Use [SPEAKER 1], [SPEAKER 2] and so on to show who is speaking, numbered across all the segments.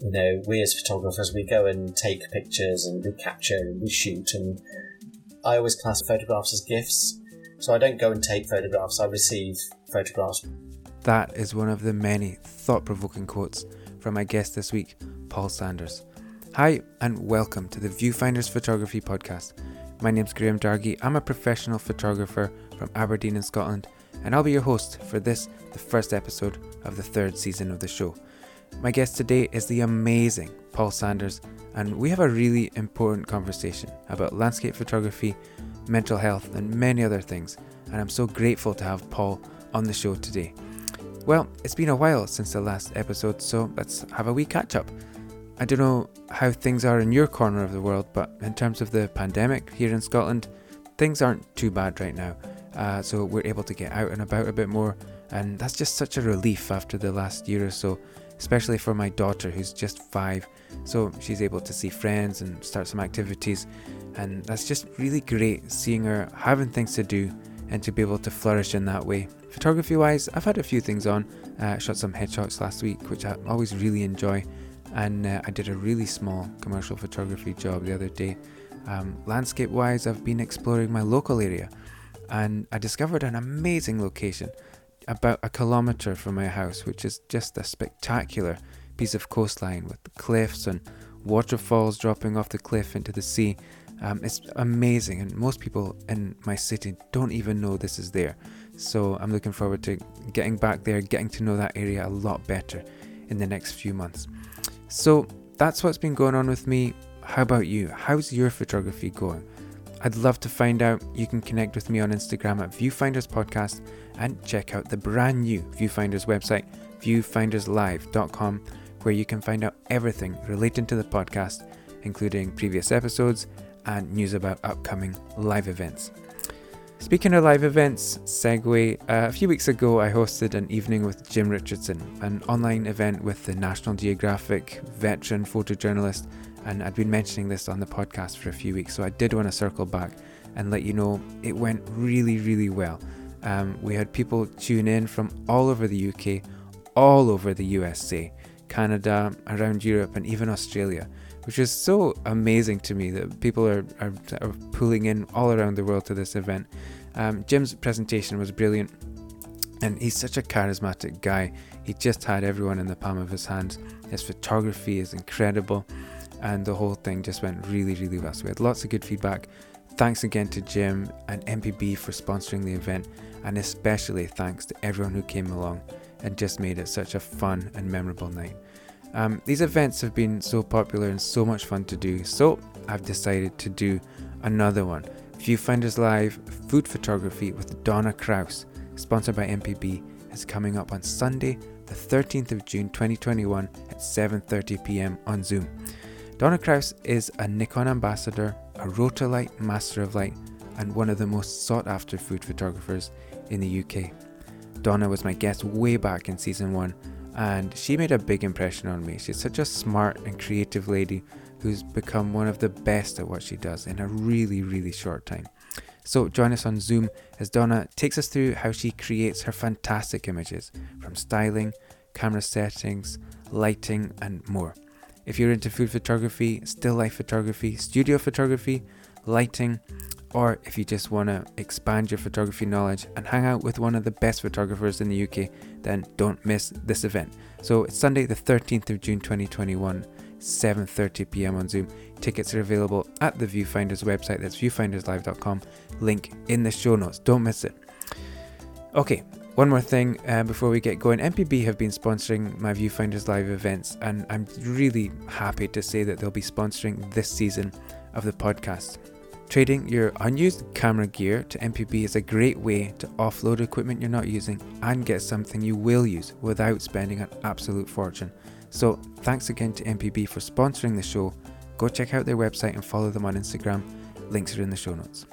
[SPEAKER 1] you know, we as photographers, we go and take pictures and we capture and we shoot. And I always class photographs as gifts. So I don't go and take photographs, I receive photographs.
[SPEAKER 2] That is one of the many thought provoking quotes from my guest this week, Paul Sanders. Hi, and welcome to the Viewfinders Photography Podcast. My name's Graham Dargie. I'm a professional photographer from Aberdeen in Scotland, and I'll be your host for this, the first episode of the third season of the show. My guest today is the amazing Paul Sanders, and we have a really important conversation about landscape photography, mental health, and many other things. And I'm so grateful to have Paul on the show today. Well, it's been a while since the last episode, so let's have a wee catch up. I don't know how things are in your corner of the world, but in terms of the pandemic here in Scotland, things aren't too bad right now. Uh, so we're able to get out and about a bit more, and that's just such a relief after the last year or so especially for my daughter who's just five. So she's able to see friends and start some activities, and that's just really great seeing her having things to do and to be able to flourish in that way. Photography wise, I've had a few things on. Uh, shot some headshots last week, which I always really enjoy, and uh, I did a really small commercial photography job the other day. Um, landscape wise, I've been exploring my local area, and I discovered an amazing location about a kilometre from my house, which is just a spectacular piece of coastline with cliffs and waterfalls dropping off the cliff into the sea. Um, it's amazing, and most people in my city don't even know this is there. So I'm looking forward to getting back there, getting to know that area a lot better in the next few months. So that's what's been going on with me. How about you? How's your photography going? I'd love to find out. You can connect with me on Instagram at Viewfinders Podcast and check out the brand new Viewfinders website, viewfinderslive.com, where you can find out everything relating to the podcast, including previous episodes and news about upcoming live events. Speaking of live events, segue, uh, a few weeks ago I hosted an evening with Jim Richardson, an online event with the National Geographic veteran photojournalist, and I'd been mentioning this on the podcast for a few weeks, so I did want to circle back and let you know it went really, really well. Um, we had people tune in from all over the UK, all over the USA, Canada, around Europe, and even Australia, which is so amazing to me that people are, are, are pulling in all around the world to this event. Um, Jim's presentation was brilliant, and he's such a charismatic guy. He just had everyone in the palm of his hands. His photography is incredible, and the whole thing just went really, really well. So we had lots of good feedback. Thanks again to Jim and MPB for sponsoring the event and especially thanks to everyone who came along and just made it such a fun and memorable night. Um, these events have been so popular and so much fun to do, so I've decided to do another one Viewfinders Live Food Photography with Donna Crous, sponsored by MPB, is coming up on Sunday, the 13th of June 2021 at 7:30 p.m. on Zoom. Donna Crous is a Nikon ambassador, a Rotolight Master of Light, and one of the most sought after food photographers in the UK. Donna was my guest way back in season one, and she made a big impression on me. She's such a smart and creative lady who's become one of the best at what she does in a really, really short time. So join us on Zoom as Donna takes us through how she creates her fantastic images from styling, camera settings, lighting, and more. If you're into food photography, still life photography, studio photography, lighting, or if you just want to expand your photography knowledge and hang out with one of the best photographers in the UK, then don't miss this event. So it's Sunday the 13th of June 2021, 7:30 p.m. on Zoom. Tickets are available at the Viewfinders website. That's viewfinderslive.com. Link in the show notes. Don't miss it. Okay, one more thing uh, before we get going. MPB have been sponsoring my Viewfinders Live events, and I'm really happy to say that they'll be sponsoring this season of the podcast. Trading your unused camera gear to MPB is a great way to offload equipment you're not using and get something you will use without spending an absolute fortune. So, thanks again to MPB for sponsoring the show. Go check out their website and follow them on Instagram. Links are in the show notes.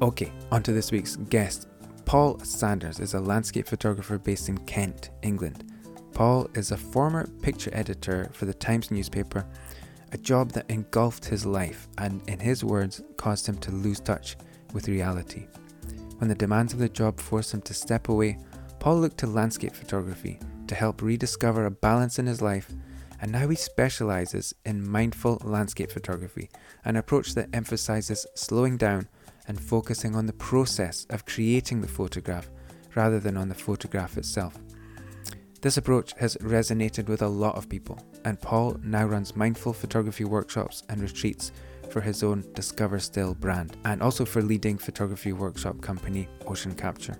[SPEAKER 2] Okay, on to this week's guest. Paul Sanders is a landscape photographer based in Kent, England. Paul is a former picture editor for the Times newspaper a job that engulfed his life and, in his words, caused him to lose touch with reality. When the demands of the job forced him to step away, Paul looked to landscape photography to help rediscover a balance in his life and now he specialises in mindful landscape photography, an approach that emphasises slowing down and focusing on the process of creating the photograph rather than on the photograph itself. This approach has resonated with a lot of people, and Paul now runs mindful photography workshops and retreats for his own Discover Still brand, and also for leading photography workshop company Ocean Capture.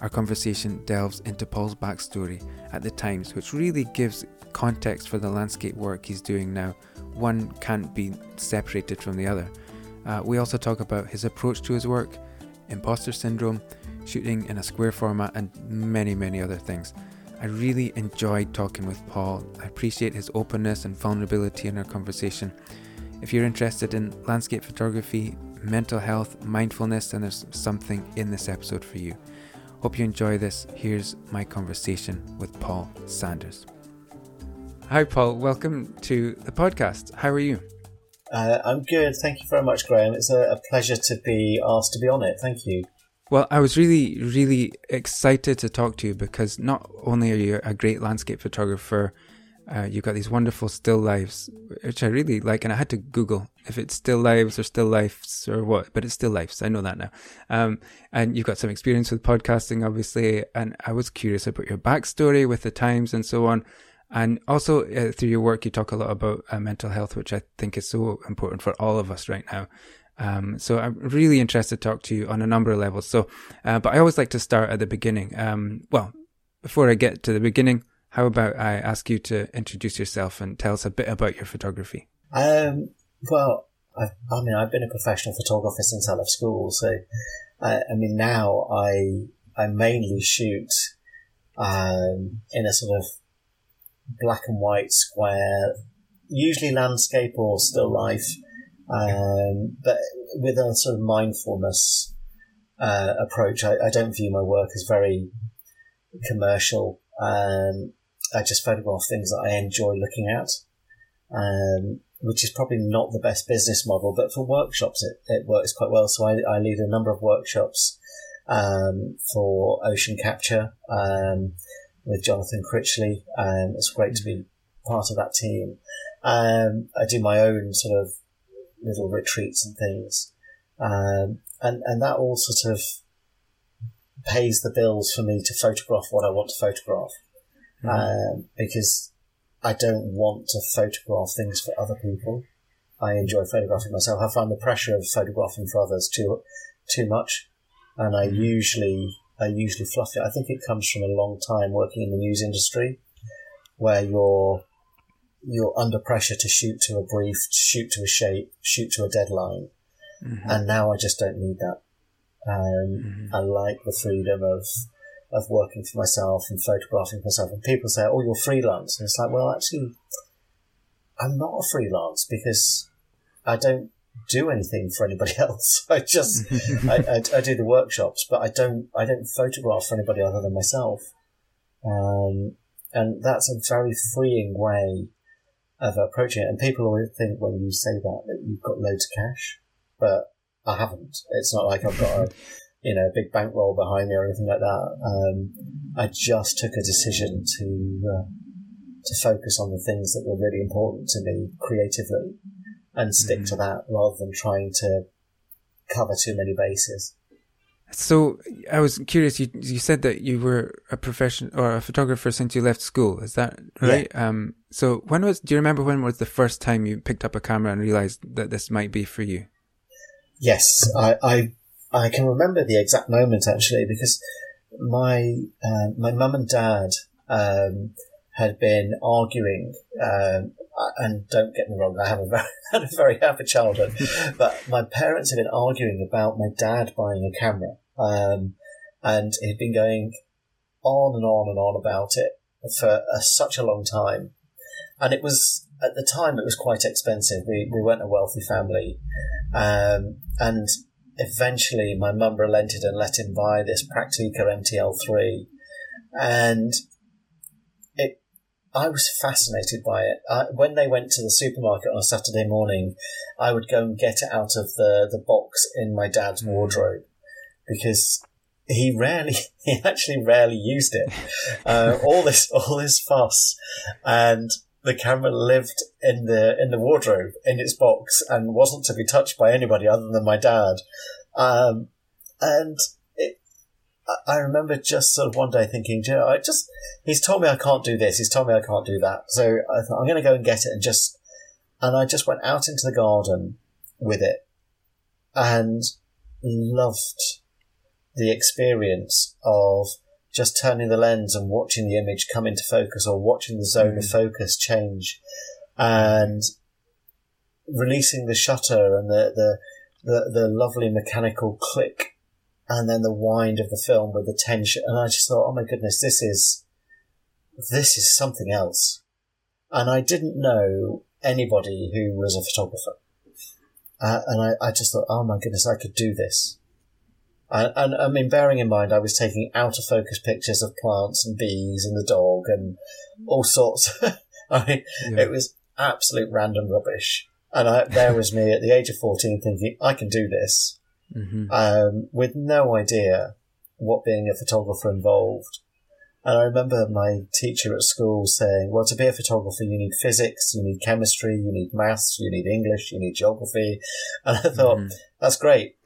[SPEAKER 2] Our conversation delves into Paul's backstory at the Times, which really gives context for the landscape work he's doing now. One can't be separated from the other. Uh, we also talk about his approach to his work, imposter syndrome, shooting in a square format, and many, many other things. I really enjoyed talking with Paul. I appreciate his openness and vulnerability in our conversation. If you're interested in landscape photography, mental health, mindfulness, then there's something in this episode for you. Hope you enjoy this. Here's my conversation with Paul Sanders. Hi, Paul. Welcome to the podcast. How are you?
[SPEAKER 1] Uh, I'm good. Thank you very much, Graham. It's a, a pleasure to be asked to be on it. Thank you.
[SPEAKER 2] Well, I was really, really excited to talk to you because not only are you a great landscape photographer, uh, you've got these wonderful still lives, which I really like. And I had to Google if it's still lives or still lives or what, but it's still lives. I know that now. Um, and you've got some experience with podcasting, obviously. And I was curious about your backstory with the Times and so on. And also uh, through your work, you talk a lot about uh, mental health, which I think is so important for all of us right now. Um, so I'm really interested to talk to you on a number of levels. So, uh, but I always like to start at the beginning. Um, well, before I get to the beginning, how about I ask you to introduce yourself and tell us a bit about your photography?
[SPEAKER 1] Um, well, I, I, mean, I've been a professional photographer since I left school. So, I mean, now I I mainly shoot um, in a sort of black and white square, usually landscape or still life um, but with a sort of mindfulness uh, approach, I, I, don't view my work as very commercial. Um, I just photograph things that I enjoy looking at, um, which is probably not the best business model, but for workshops it, it works quite well. So I, I lead a number of workshops um, for ocean capture um, with Jonathan Chritchley. Um, it's great to be part of that team. Um, I do my own sort of little retreats and things. Um, and, and that all sort of pays the bills for me to photograph what I want to photograph. Um, because I don't want to photograph things for other people. I enjoy photographing myself. I find the pressure of photographing for others too, too much. And I mm-hmm. usually, I usually fluff it. I think it comes from a long time working in the news industry where you're you're under pressure to shoot to a brief, shoot to a shape, shoot to a deadline. Mm-hmm. And now I just don't need that. Um, mm-hmm. I like the freedom of of working for myself and photographing myself. And people say, "Oh, you're freelance," and it's like, well, actually, I'm not a freelance because I don't do anything for anybody else. I just I, I, I, do the workshops, but I don't I don't photograph for anybody other than myself. Um, and that's a very freeing way of approaching it. And people always think when you say that that you've got loads of cash, but I haven't. It's not like I've got a you know a big bankroll behind me or anything like that. Um, I just took a decision to uh, to focus on the things that were really important to me creatively and stick mm-hmm. to that rather than trying to cover too many bases.
[SPEAKER 2] So I was curious. You you said that you were a profession or a photographer since you left school. Is that right? Yeah. Um. So when was? Do you remember when was the first time you picked up a camera and realized that this might be for you?
[SPEAKER 1] Yes, I I, I can remember the exact moment actually because my uh, my mum and dad um, had been arguing. Um, and don't get me wrong, I have a very, had a very happy childhood, but my parents had been arguing about my dad buying a camera. Um, and he'd been going on and on and on about it for uh, such a long time. And it was, at the time, it was quite expensive. We, we weren't a wealthy family. Um, and eventually my mum relented and let him buy this Praktica MTL3. And I was fascinated by it. I, when they went to the supermarket on a Saturday morning, I would go and get it out of the, the box in my dad's wardrobe because he rarely, he actually rarely used it. Uh, all this, all this fuss, and the camera lived in the in the wardrobe in its box and wasn't to be touched by anybody other than my dad. Um, and I remember just sort of one day thinking, you know, I just he's told me I can't do this, he's told me I can't do that, so I thought I'm going to go and get it and just and I just went out into the garden with it and loved the experience of just turning the lens and watching the image come into focus or watching the zone mm. of focus change and releasing the shutter and the, the, the, the lovely mechanical click and then the wind of the film with the tension. And I just thought, oh my goodness, this is, this is something else. And I didn't know anybody who was a photographer. Uh, and I, I just thought, oh my goodness, I could do this. And, and, I mean, bearing in mind, I was taking out of focus pictures of plants and bees and the dog and all sorts. I mean, yeah. it was absolute random rubbish. And I, there was me at the age of 14 thinking, I can do this, mm-hmm. um, with no idea what being a photographer involved. And I remember my teacher at school saying, well, to be a photographer, you need physics, you need chemistry, you need maths, you need English, you need geography. And I thought, mm-hmm. that's great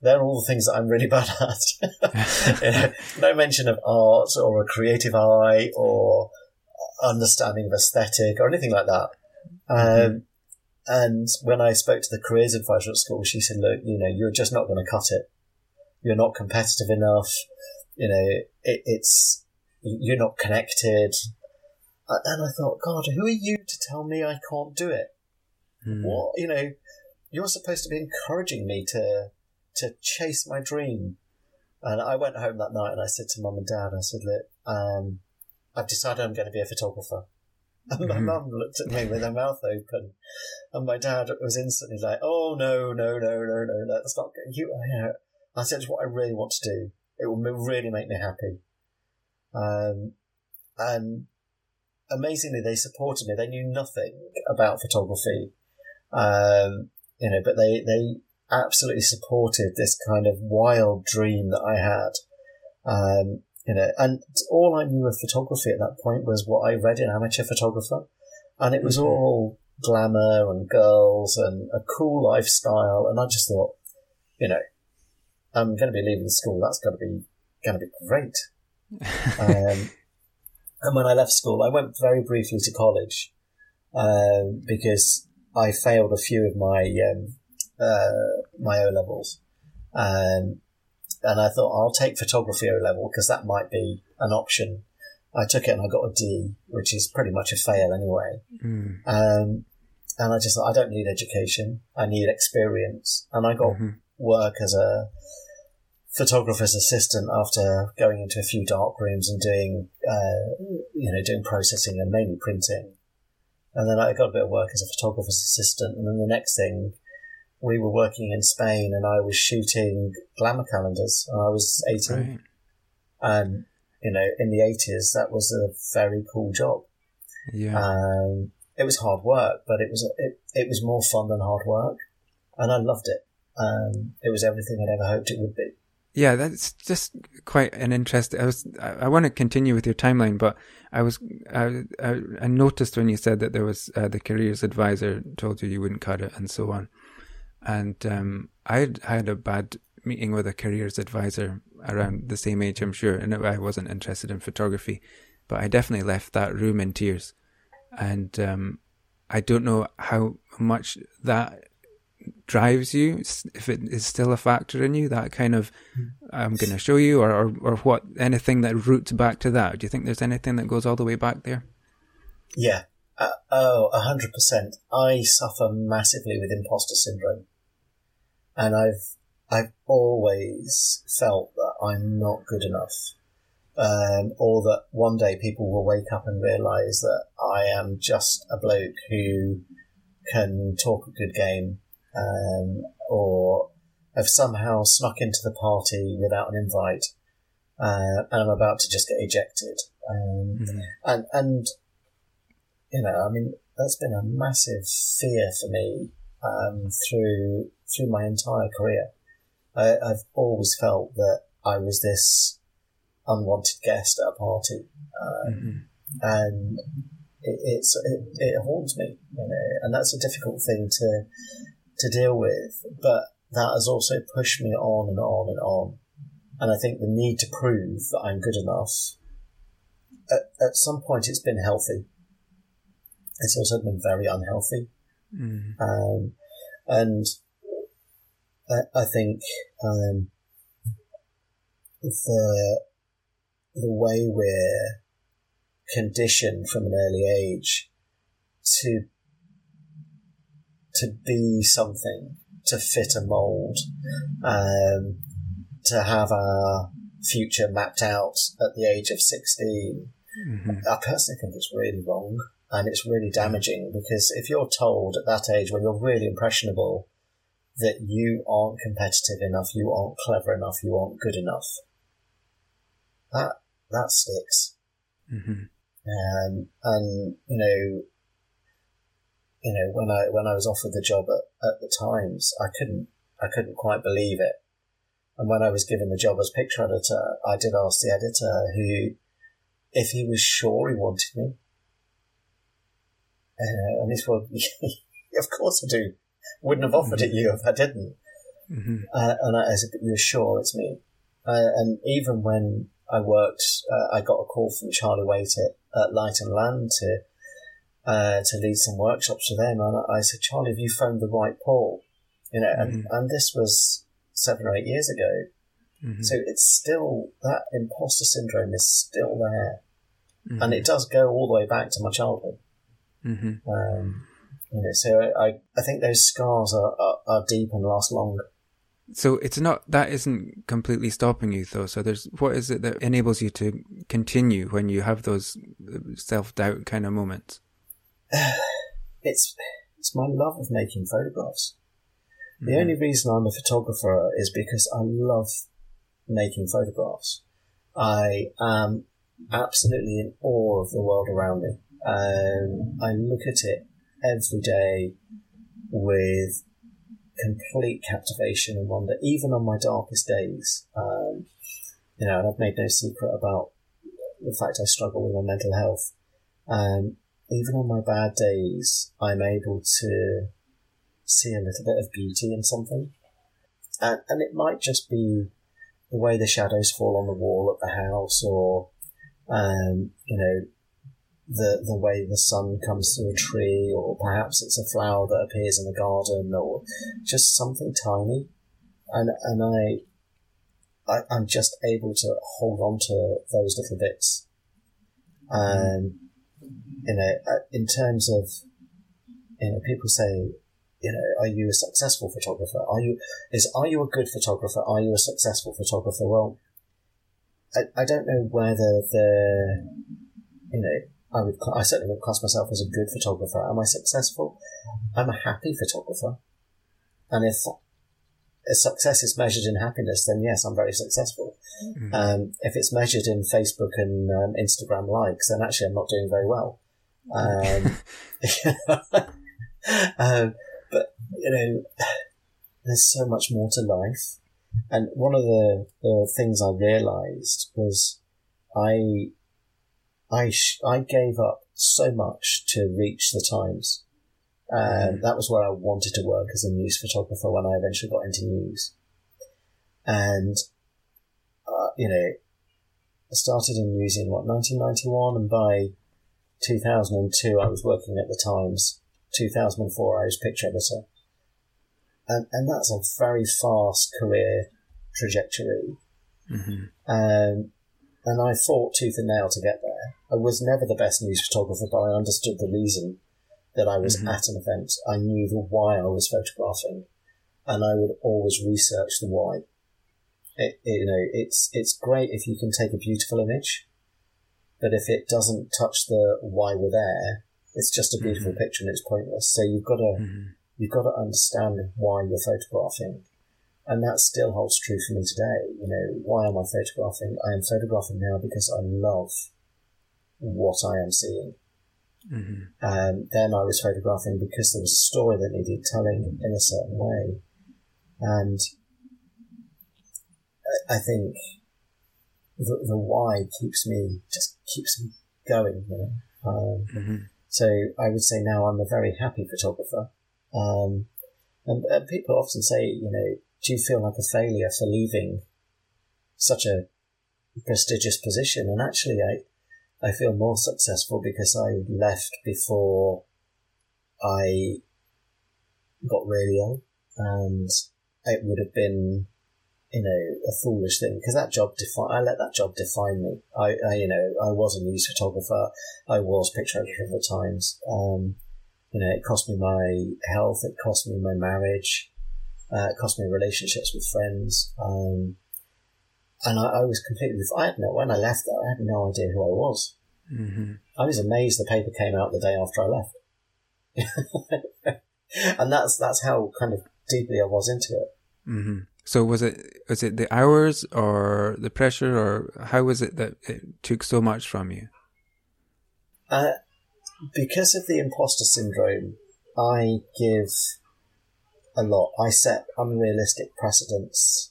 [SPEAKER 1] they're all the things that I'm really bad at. you know, no mention of art or a creative eye or understanding of aesthetic or anything like that. Mm-hmm. Um, and when I spoke to the careers advisor at school, she said, "Look, you know, you're just not going to cut it. You're not competitive enough. You know, it, it's you're not connected." And I thought, God, who are you to tell me I can't do it? Mm. What you know, you're supposed to be encouraging me to to chase my dream. And I went home that night and I said to mum and dad, I said, look, um, I've decided I'm going to be a photographer. And my mm-hmm. mum looked at me with her mouth open, and my dad was instantly like, "Oh no, no, no, no, no, that's not you." you know, I said, "It's what I really want to do. It will really make me happy." Um, and amazingly, they supported me. They knew nothing about photography, um, you know, but they they absolutely supported this kind of wild dream that I had. Um, you know, and all I knew of photography at that point was what I read in Amateur Photographer, and it was mm-hmm. all glamour and girls and a cool lifestyle. And I just thought, you know, I'm going to be leaving school. That's going to be going to be great. um, and when I left school, I went very briefly to college um, because I failed a few of my um, uh, my O levels. Um, and I thought I'll take photography O level because that might be an option. I took it and I got a D, which is pretty much a fail anyway. Mm. Um, and I just thought I don't need education, I need experience. And I got mm-hmm. work as a photographer's assistant after going into a few dark rooms and doing, uh, you know, doing processing and mainly printing. And then I got a bit of work as a photographer's assistant. And then the next thing we were working in Spain and I was shooting glamour calendars. I was 18. Right. And, you know, in the 80s, that was a very cool job. Yeah. Um, it was hard work, but it was, it, it was more fun than hard work. And I loved it. Um, it was everything I'd ever hoped it would be.
[SPEAKER 2] Yeah, that's just quite an interest. I was, I, I want to continue with your timeline, but I was, I, I, I noticed when you said that there was uh, the careers advisor told you you wouldn't cut it and so on. And um, I had, a bad meeting with a careers advisor around the same age, I'm sure, and I wasn't interested in photography, but I definitely left that room in tears. And um, I don't know how much that drives you, if it is still a factor in you, that kind of I'm going to show you, or, or, or what anything that roots back to that. Do you think there's anything that goes all the way back there?
[SPEAKER 1] Yeah, uh, oh, a hundred percent. I suffer massively with imposter syndrome, and I've I've always felt that I'm not good enough, um, or that one day people will wake up and realise that I am just a bloke who can talk a good game, um, or have somehow snuck into the party without an invite, uh, and I'm about to just get ejected. Um, mm-hmm. And and you know, I mean, that's been a massive fear for me um, through through my entire career. I, I've always felt that I was this unwanted guest at a party, um, mm-hmm. and it, it's it, it haunts me, you know, and that's a difficult thing to to deal with. But that has also pushed me on and on and on, and I think the need to prove that I'm good enough. At, at some point, it's been healthy. It's also been very unhealthy,
[SPEAKER 2] Mm.
[SPEAKER 1] um, and I, I think um, the the way we're conditioned from an early age to to be something, to fit a mold, um, to have our future mapped out at the age of 16,
[SPEAKER 2] Mhm.
[SPEAKER 1] I personally think it's really wrong and it's really damaging because if you're told at that age when you're really impressionable that you aren't competitive enough, you aren't clever enough, you aren't good enough, that that sticks.
[SPEAKER 2] Mhm.
[SPEAKER 1] Um, and you know, you know when I when I was offered the job at, at the Times, I couldn't I couldn't quite believe it. And when I was given the job as picture editor, I did ask the editor who if he was sure he wanted me. Uh, and this was, of course I do. Wouldn't have offered it you if I didn't.
[SPEAKER 2] Mhm.
[SPEAKER 1] Uh, and I, I said, but you're sure it's me? Uh, and even when I worked, uh, I got a call from Charlie Waite at, at Light and Land to uh, to lead some workshops for them. And I, I said, Charlie, have you phoned the right Paul? You know, and,
[SPEAKER 2] Mhm.
[SPEAKER 1] and this was seven or eight years ago.
[SPEAKER 2] Mhm.
[SPEAKER 1] So it's still, that imposter syndrome is still there.
[SPEAKER 2] Mhm.
[SPEAKER 1] And it does go all the way back to my childhood.
[SPEAKER 2] Mhm.
[SPEAKER 1] Um, you know, so I, I think those scars are, are, are deep and last long.
[SPEAKER 2] So it's not that isn't completely stopping you though. So there's what is it that enables you to continue when you have those self doubt kind of moments?
[SPEAKER 1] It's it's my love of making photographs. The
[SPEAKER 2] Mhm.
[SPEAKER 1] only reason I'm a photographer is because I love making photographs. I am absolutely in awe of the world around me. Um, I look at it every day with complete captivation and wonder, even on my darkest days. Um, you know, and I've made no secret about the fact I struggle with my mental health. Um, even on my bad days, I'm able to see a little bit of beauty in something. And, and it might just be the way the shadows fall on the wall at the house or, um, you know, the, the way the sun comes through a tree or perhaps it's a flower that appears in the garden or just something tiny. And, and I, I, I'm just able to hold on to those little bits. Um, you know, uh, in terms of, you know, people say, you know, are you a successful photographer? Are you is are you a good photographer? Are you a successful photographer? Well, I, I don't know whether the, you know, I would I certainly would class myself as a good photographer. Am I successful? I'm a happy photographer, and if if success is measured in happiness, then yes, I'm very successful.
[SPEAKER 2] Mhm.
[SPEAKER 1] Um, if it's measured in Facebook and um, Instagram likes, then actually I'm not doing very well. Um, um, but you know, there's so much more to life, and one of the, the things I realised was I I sh- I gave up so much to reach the Times. Um,
[SPEAKER 2] Mhm.
[SPEAKER 1] That was where I wanted to work as a news photographer when I eventually got into news, and uh, you know, I started in news in what 1991, and by 2002 I was working at the Times. 2004 I was picture editor, and and that's a very fast career trajectory.
[SPEAKER 2] Mhm.
[SPEAKER 1] Um, and I fought tooth and nail to get there. I was never the best news photographer, but I understood the reason that I was
[SPEAKER 2] Mhm.
[SPEAKER 1] at an event. I knew the why I was photographing, and I would always research the why. It, you know, it's it's great if you can take a beautiful image, but if it doesn't touch the why we're there, it's just a beautiful
[SPEAKER 2] Mhm.
[SPEAKER 1] picture and it's pointless. So you've got to
[SPEAKER 2] Mhm.
[SPEAKER 1] you've got to understand why you're photographing. And that still holds true for me today. You know, why am I photographing? I am photographing now because I love what I am seeing.
[SPEAKER 2] Mhm.
[SPEAKER 1] Um, then I was photographing because there was a story that needed telling in a certain way. And I- I think the, the why keeps me, just keeps me going, you know. Um,
[SPEAKER 2] Mm-hmm.
[SPEAKER 1] so I would say now I'm a very happy photographer. Um, and, and people often say, you know, do you feel like a failure for leaving such a prestigious position? And actually, I, I feel more successful because I left before I got really ill, and it would have been, you know, a foolish thing because that job defi- I let that job define me. I, I, you know, I was a news photographer. I was picture editor at times. Um, you know, it cost me my health. It cost me my marriage. Uh, it cost me relationships with friends. Um, and I, I was completely. I had no. When I left there, I had no idea who I was.
[SPEAKER 2] Mm-hmm.
[SPEAKER 1] I was amazed the paper came out the day after I left. and that's that's how kind of deeply I was into it.
[SPEAKER 2] Mm-hmm. So was it was it the hours or the pressure or how was it that it took so much from you?
[SPEAKER 1] Uh, because of the imposter syndrome, I give a lot. I set unrealistic precedents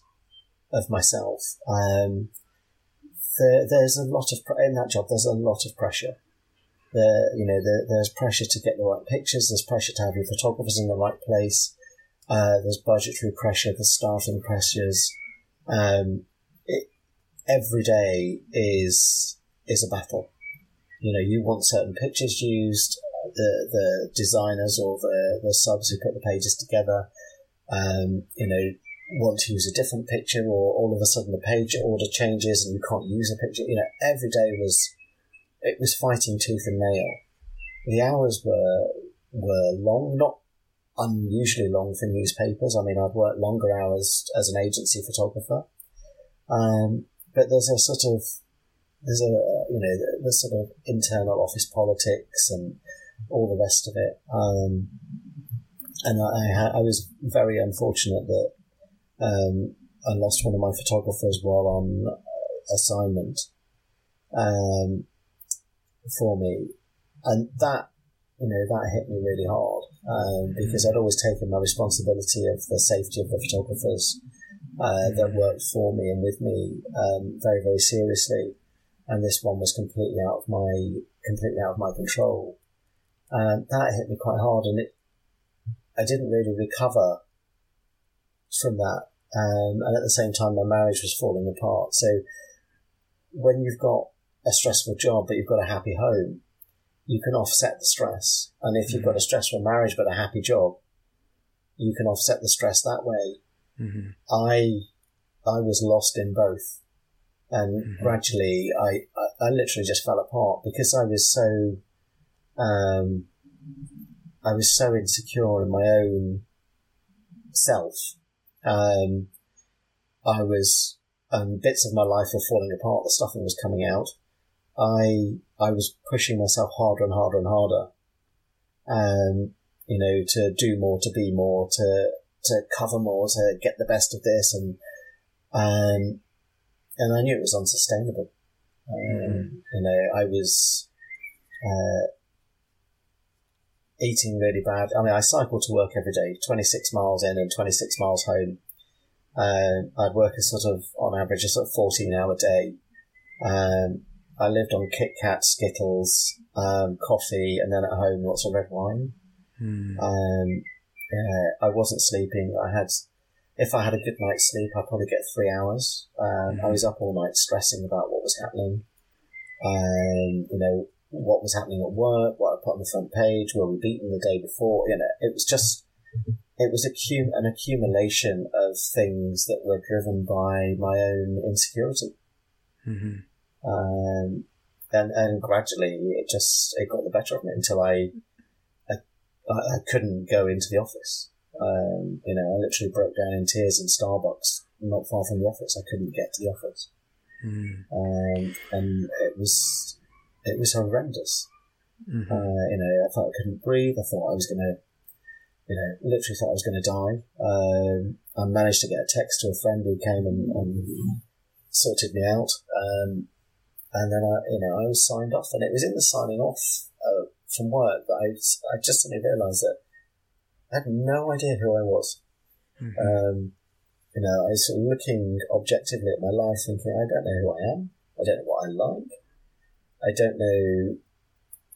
[SPEAKER 1] of myself. Um, there, there's a lot of in that job. There's a lot of pressure. There, you know, there, there's pressure to get the right pictures. There's pressure to have your photographers in the right place. Uh, there's budgetary pressure. There's staffing pressures. Um, it, every day is is a battle. You know, you want certain pictures used. The the designers or the the subs who put the pages together, um, you know, want to use a different picture, or all of a sudden the page order changes and you can't use a picture. You know, every day was it was fighting tooth and nail. The hours were were long, not unusually long for newspapers. I mean, I've worked longer hours as an agency photographer, um, but there's a sort of there's a you know the, the sort of internal office politics and all the rest of it. Um, and I, I was very unfortunate that um, I lost one of my photographers while on assignment um, for me, and that you know that hit me really hard um, because I'd always taken my responsibility of the safety of the photographers uh, that worked for me and with me um, very very seriously, and this one was completely out of my completely out of my control. Um, that hit me quite hard, and it I didn't really recover from that. Um, and at the same time, my marriage was falling apart. So when you've got a stressful job, but you've got a happy home, you can offset the stress. And if you've got a stressful marriage, but a happy job, you can offset the stress that way.
[SPEAKER 2] Mm-hmm.
[SPEAKER 1] I, I was lost in both. And
[SPEAKER 2] Mhm.
[SPEAKER 1] gradually, I, I, I literally just fell apart because I was so, um, I was so insecure in my own self. Um, I was, um, bits of my life were falling apart. The stuffing was coming out. I, I was pushing myself harder and harder and harder. Um, you know, to do more, to be more, to, to cover more, to get the best of this. And, um, and I knew it was unsustainable. Um, You know, I was, uh, eating really bad. I mean, I cycled to work every day, 26 miles in and 26 miles home. Um, I'd work a sort of, on average, a sort of 14 hour day. Um, I lived on Kit Kat, Skittles, um, coffee, and then at home, lots of red wine.
[SPEAKER 2] Mm-hmm.
[SPEAKER 1] Um, yeah, I wasn't sleeping. I had, if I had a good night's sleep, I'd probably get three hours. Um, I was up all night stressing about what was happening. Um, you know, what was happening at work, what I put on the front page, were we beaten the day before? You know, it was just, it was accum- an accumulation of things that were driven by my own insecurity.
[SPEAKER 2] Mm-hmm.
[SPEAKER 1] Um, and, and gradually it just, it got the better of me until I, I, I couldn't go into the office. Um, you know, I literally broke down in tears in Starbucks, not far from the office. I couldn't get to the office.
[SPEAKER 2] Mm-hmm.
[SPEAKER 1] Um, and it was, it was horrendous.
[SPEAKER 2] Mm-hmm.
[SPEAKER 1] Uh, you know, I thought I couldn't breathe. I thought I was going to, you know, literally thought I was going to die. Um, I managed to get a text to a friend who came and, and sorted me out. Um, and then I, you know, I was signed off, and it was in the signing off uh, from work that I, I just suddenly realised that I had no idea who I was.
[SPEAKER 2] Mm-hmm.
[SPEAKER 1] Um, you know, I was sort of looking objectively at my life, thinking, I don't know who I am. I don't know what I like. I don't know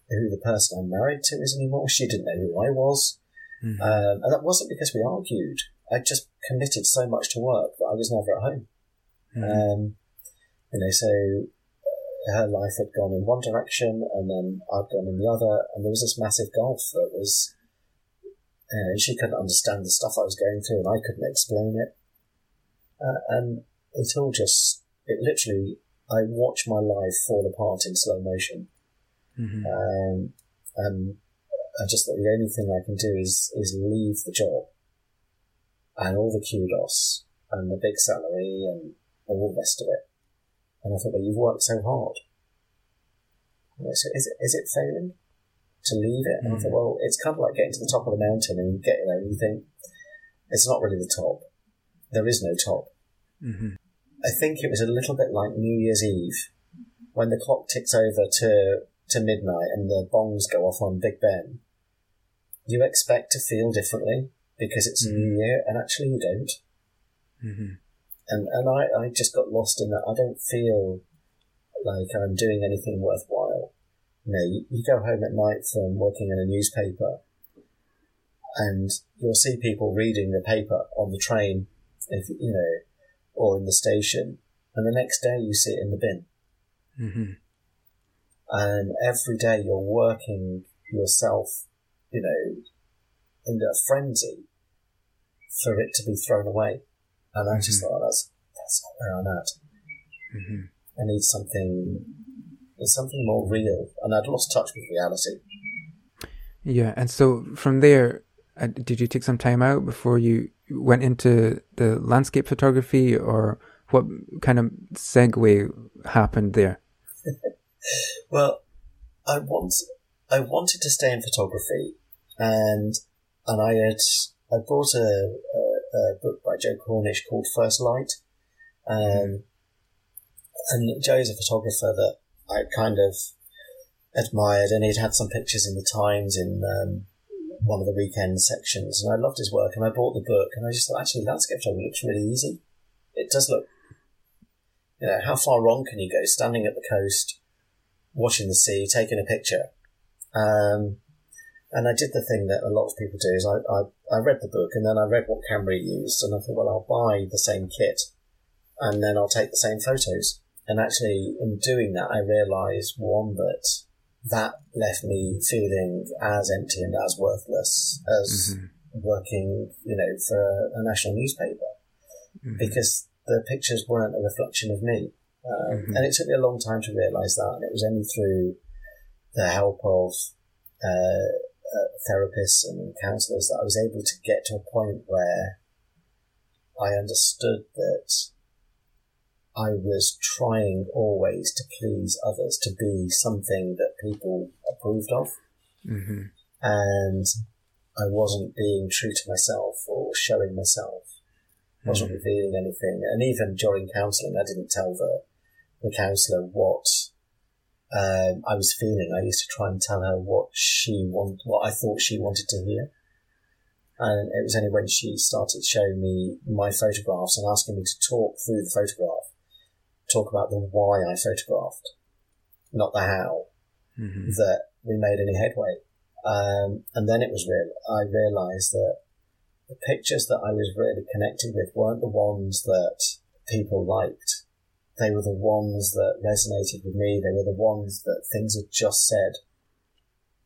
[SPEAKER 1] who the person I'm married to is anymore. She didn't know who I was.
[SPEAKER 2] Mhm.
[SPEAKER 1] Um, and that wasn't because we argued. I just committed so much to work that I was never at home.
[SPEAKER 2] Mhm.
[SPEAKER 1] Um, you know, so uh, her life had gone in one direction and then I'd gone in the other, and there was this massive gulf that was. Uh, she couldn't understand the stuff I was going through, and I couldn't explain it. Uh, and it all just, it literally, I watch my life fall apart in slow motion.
[SPEAKER 2] Mhm.
[SPEAKER 1] Um, and I just thought the only thing I can do is is leave the job and all the kudos and the big salary and all the rest of it. And I thought, well, you've worked so hard. You know, so is it is it failing to leave it? And I thought,
[SPEAKER 2] Mm.
[SPEAKER 1] well, it's kind of like getting to the top of the mountain and you get there and you think it's not really the top. There is no top.
[SPEAKER 2] Mhm.
[SPEAKER 1] I think it was a little bit like New Year's Eve when the clock ticks over to, to midnight and the bongs go off on Big Ben. You expect to feel differently because it's a new year, and actually you don't.
[SPEAKER 2] Mhm.
[SPEAKER 1] And and I, I just got lost in that. I don't feel like I'm doing anything worthwhile. You know, you, you go home at night from working in a newspaper, and you'll see people reading the paper on the train, if you know, or in the station, and the next day you see it in the bin.
[SPEAKER 2] Mhm.
[SPEAKER 1] and every day you're working yourself, you know, in a frenzy for it to be thrown away. And I just
[SPEAKER 2] Mhm.
[SPEAKER 1] thought that's that's not where I'm at.
[SPEAKER 2] Mhm.
[SPEAKER 1] I need something, something more real, and I'd lost touch with reality.
[SPEAKER 2] Yeah, and so from there, uh, did you take some time out before you went into the landscape photography, or what kind of segue happened there?
[SPEAKER 1] Well, I want I wanted to stay in photography, and and I had I bought a, a, a book by Joe Cornish called First Light, um, and Joe's a photographer that I kind of admired, and he'd had some pictures in the Times in um, one of the weekend sections, and I loved his work, and I bought the book, and I just thought actually landscape photography looks really easy. It does look, you know, how far wrong can you go standing at the coast? watching the sea, taking a picture. Um, and I did the thing that a lot of people do is I, I, I read the book and then I read what camera he used and I thought, well, I'll buy the same kit and then I'll take the same photos. And actually, in doing that, I realised one that that left me feeling as empty and as worthless as
[SPEAKER 2] Mhm.
[SPEAKER 1] working, you know, for a national newspaper
[SPEAKER 2] Mhm.
[SPEAKER 1] because the pictures weren't a reflection of me. Um,
[SPEAKER 2] Mhm.
[SPEAKER 1] And it took me a long time to realise that, and it was only through the help of uh, uh, therapists and counsellors that I was able to get to a point where I understood that I was trying always to please others, to be something that people approved of,
[SPEAKER 2] Mhm.
[SPEAKER 1] and I wasn't being true to myself or showing myself wasn't
[SPEAKER 2] Mhm.
[SPEAKER 1] revealing anything. And even during counselling, I didn't tell the the counsellor what um, I was feeling. I used to try and tell her what she want, what I thought she wanted to hear. And it was only when she started showing me my photographs and asking me to talk through the photograph, talk about the why I photographed, not the how,
[SPEAKER 2] Mhm.
[SPEAKER 1] that we made any headway. Um, and then it was real. I realised that the pictures that I was really connected with weren't the ones that people liked. They were the ones that resonated with me. They were the ones that things had just said,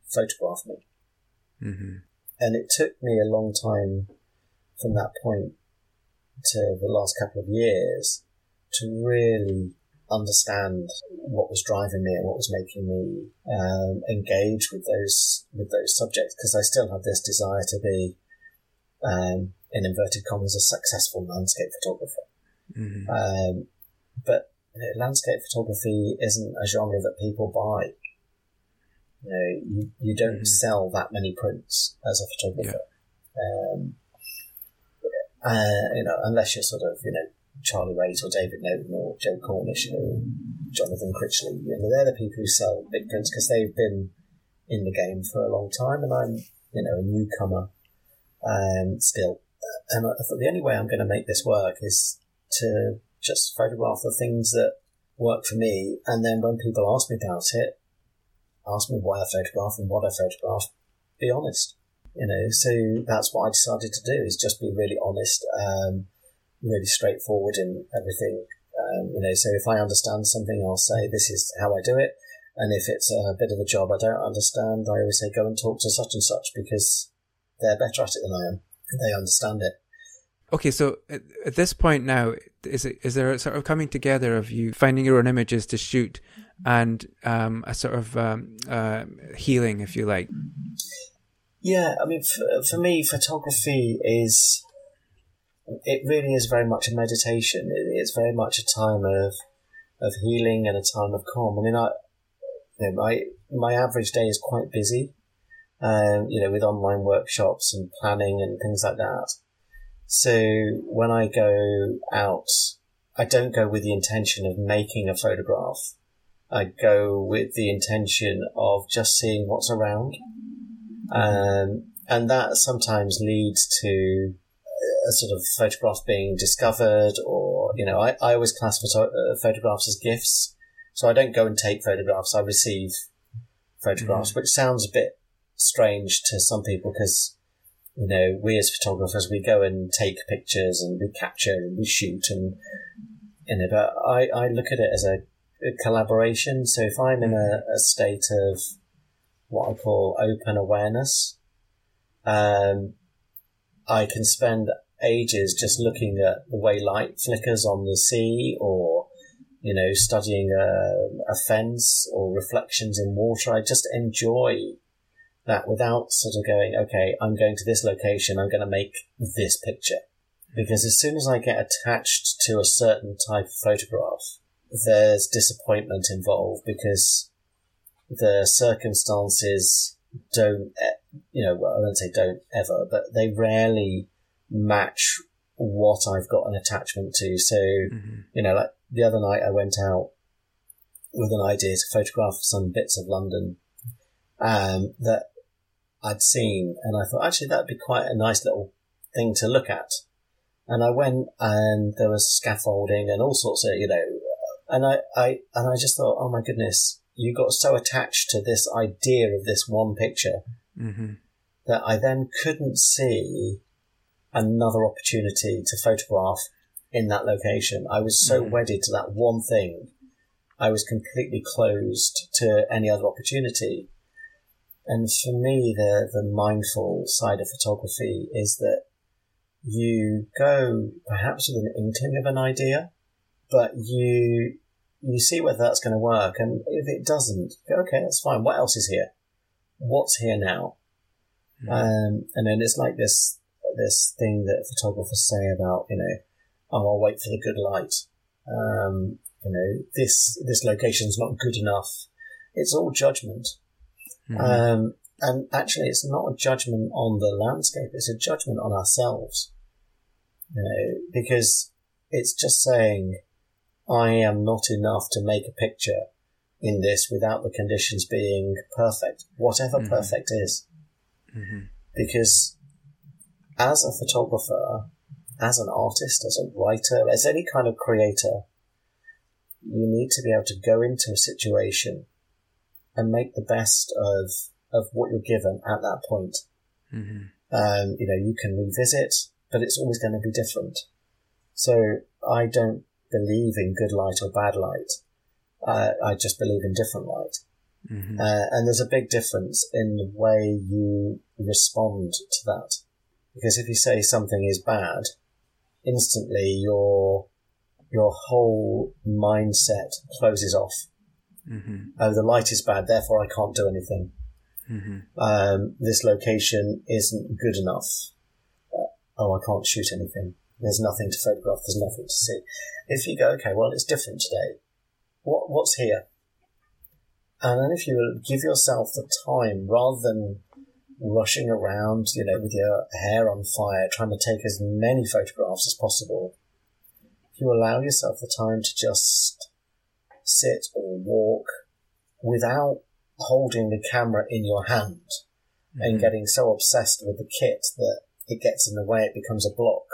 [SPEAKER 1] photograph me.
[SPEAKER 2] Mhm.
[SPEAKER 1] And it took me a long time from that point to the last couple of years to really understand what was driving me and what was making me um, engage with those with those subjects because I still had this desire to be, um, in inverted commas, a successful landscape photographer.
[SPEAKER 2] Mhm.
[SPEAKER 1] Um, but you know, landscape photography isn't a genre that people buy. You know, you, you don't
[SPEAKER 2] Mhm.
[SPEAKER 1] sell that many prints as a photographer. Um, uh, you know, unless you're sort of, you know, Charlie Waite or David Noton or Joe Cornish or Jonathan Chritchley. You know, they're the people who sell big prints because they've been in the game for a long time, and I'm, you know, a newcomer um, still. And I thought the only way I'm going to make this work is to just photograph the things that work for me, and then when people ask me about it, ask me why I photograph and what I photograph. Be honest, you know. So that's what I decided to do is just be really honest, um, really straightforward in everything. Um, you know, so if I understand something, I'll say this is how I do it. And if it's a bit of a job I don't understand, I always say go and talk to such and such because they're better at it than I am. They understand it.
[SPEAKER 2] Okay, so at, at this point now, is it is there a sort of coming together of you finding your own images to shoot and um, a sort of um, uh, healing, if you like?
[SPEAKER 1] Yeah, I mean, for, for me, photography is it really is very much a meditation. It's very much a time of of healing and a time of calm. I mean, I you know, my my average day is quite busy, um, you know, with online workshops and planning and things like that. So when I go out, I don't go with the intention of making a photograph. I go with the intention of just seeing what's around. Um, and that sometimes leads to a sort of photograph being discovered or, you know, I, I always class photo- uh, photographs as gifts. So I don't go and take photographs. I receive photographs, mm. which sounds a bit strange to some people because, you know, we as photographers, we go and take pictures and we capture and we shoot and, you know, but I, I look at it as a, a collaboration. So if I'm in a, a state of what I call open awareness, um, I can spend ages just looking at the way light flickers on the sea or you know, studying a, a fence or reflections in water. I just enjoy that without sort of going, okay, I'm going to this location, I'm going to make this picture. Because as soon as I get attached to a certain type of photograph, there's disappointment involved because the circumstances don't, eh, you know, well, I won't say don't ever, but they rarely match what I've got an attachment to. So, mm-hmm. you know, like the other night I went out with an idea to photograph some bits of London um, that I'd seen, and I thought actually that'd be quite a nice little thing to look at. And I went, and there was scaffolding and all sorts of, you know, and I, I, and I just thought, oh my goodness, you got so attached to this idea of this one picture mm-hmm. that I then couldn't see another opportunity to photograph in that location. I was so mm. wedded to that one thing. I was completely closed to any other opportunity. And for me, the, the mindful side of photography is that you go perhaps with an inkling of an idea, but you, you see whether that's going to work. And if it doesn't, go, okay, that's fine. What else is here? What's here now? Mm. Um, and then it's like this, this thing that photographers say about, you know, oh, I'll wait for the good light. Um, you know, this this location's not good enough. It's all judgment. Mm-hmm. Um, and actually, it's not a judgment on the landscape; it's a judgment on ourselves. You know, because it's just saying, "I am not enough to make a picture in this without the conditions being perfect, whatever mm-hmm. perfect is." Mm-hmm. Because as a photographer, as an artist, as a writer, as any kind of creator, you need to be able to go into a situation and make the best of of what you're given at that point. Mm-hmm. Um, you know, you can revisit, but it's always going to be different. So I don't believe in good light or bad light. Uh, I just believe in different light. Mm-hmm. Uh, and there's a big difference in the way you respond to that. Because if you say something is bad, instantly your your whole mindset closes off. Mm-hmm. Oh, the light is bad, therefore I can't do anything. Mm-hmm. Um, this location isn't good enough. Uh, oh, I can't shoot anything. There's nothing to photograph. There's nothing to see. If you go, okay, well, it's different today. What what's here? And then if you give yourself the time, rather than rushing around, you know, with your hair on fire, trying to take as many photographs as possible, if you allow yourself the time to just sit or walk without holding the camera in your hand mm-hmm. and getting so obsessed with the kit that it gets in the way, it becomes a block,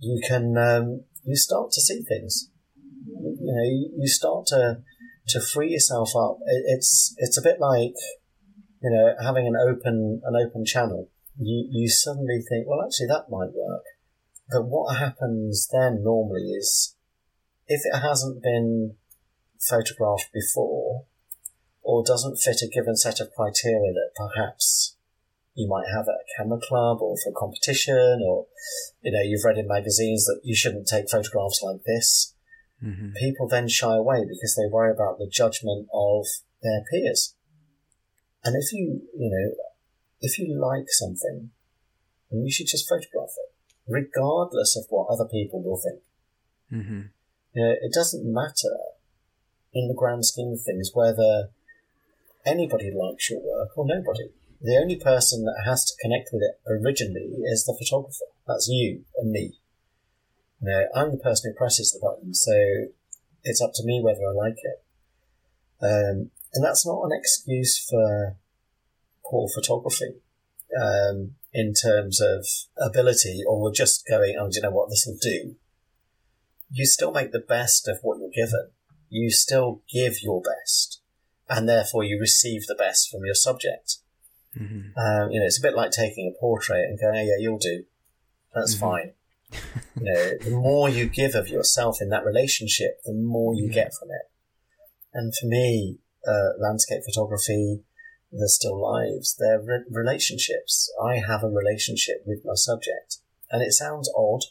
[SPEAKER 1] you can, um, you start to see things. You know, you, you start to to free yourself up, it's it's a bit like you know having an open an open channel. You you suddenly think, well, actually, that might work. But what happens then normally is, if it hasn't been photographed before, or doesn't fit a given set of criteria that perhaps you might have at a camera club or for competition, or you know you've read in magazines that you shouldn't take photographs like this. Mm-hmm. People then shy away because they worry about the judgment of their peers. And if you, you know, if you like something, then you should just photograph it, regardless of what other people will think. Mm-hmm. You know, it doesn't matter in the grand scheme of things whether anybody likes your work or nobody. The only person that has to connect with it originally is the photographer. That's you and me. You know, I'm the person who presses the button, so it's up to me whether I like it. Um, and that's not an excuse for poor photography um, in terms of ability or just going, oh, do you know what, this will do. You still make the best of what you're given. You still give your best, and therefore you receive the best from your subject. Mm-hmm. Um, you know, it's a bit like taking a portrait and going, oh, yeah, you'll do. That's mm-hmm. fine. you know, the more you give of yourself in that relationship, the more you get from it. And for me, uh, landscape photography, the still lives, they're re- relationships. I have a relationship with my subject. And it sounds odd,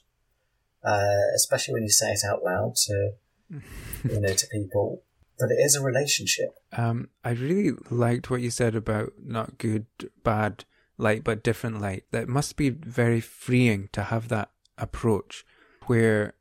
[SPEAKER 1] uh, especially when you say it out loud to, you know, to people but it is a relationship.
[SPEAKER 2] Um, I really liked what you said about not good, bad light, but different light. That must be very freeing to have that approach where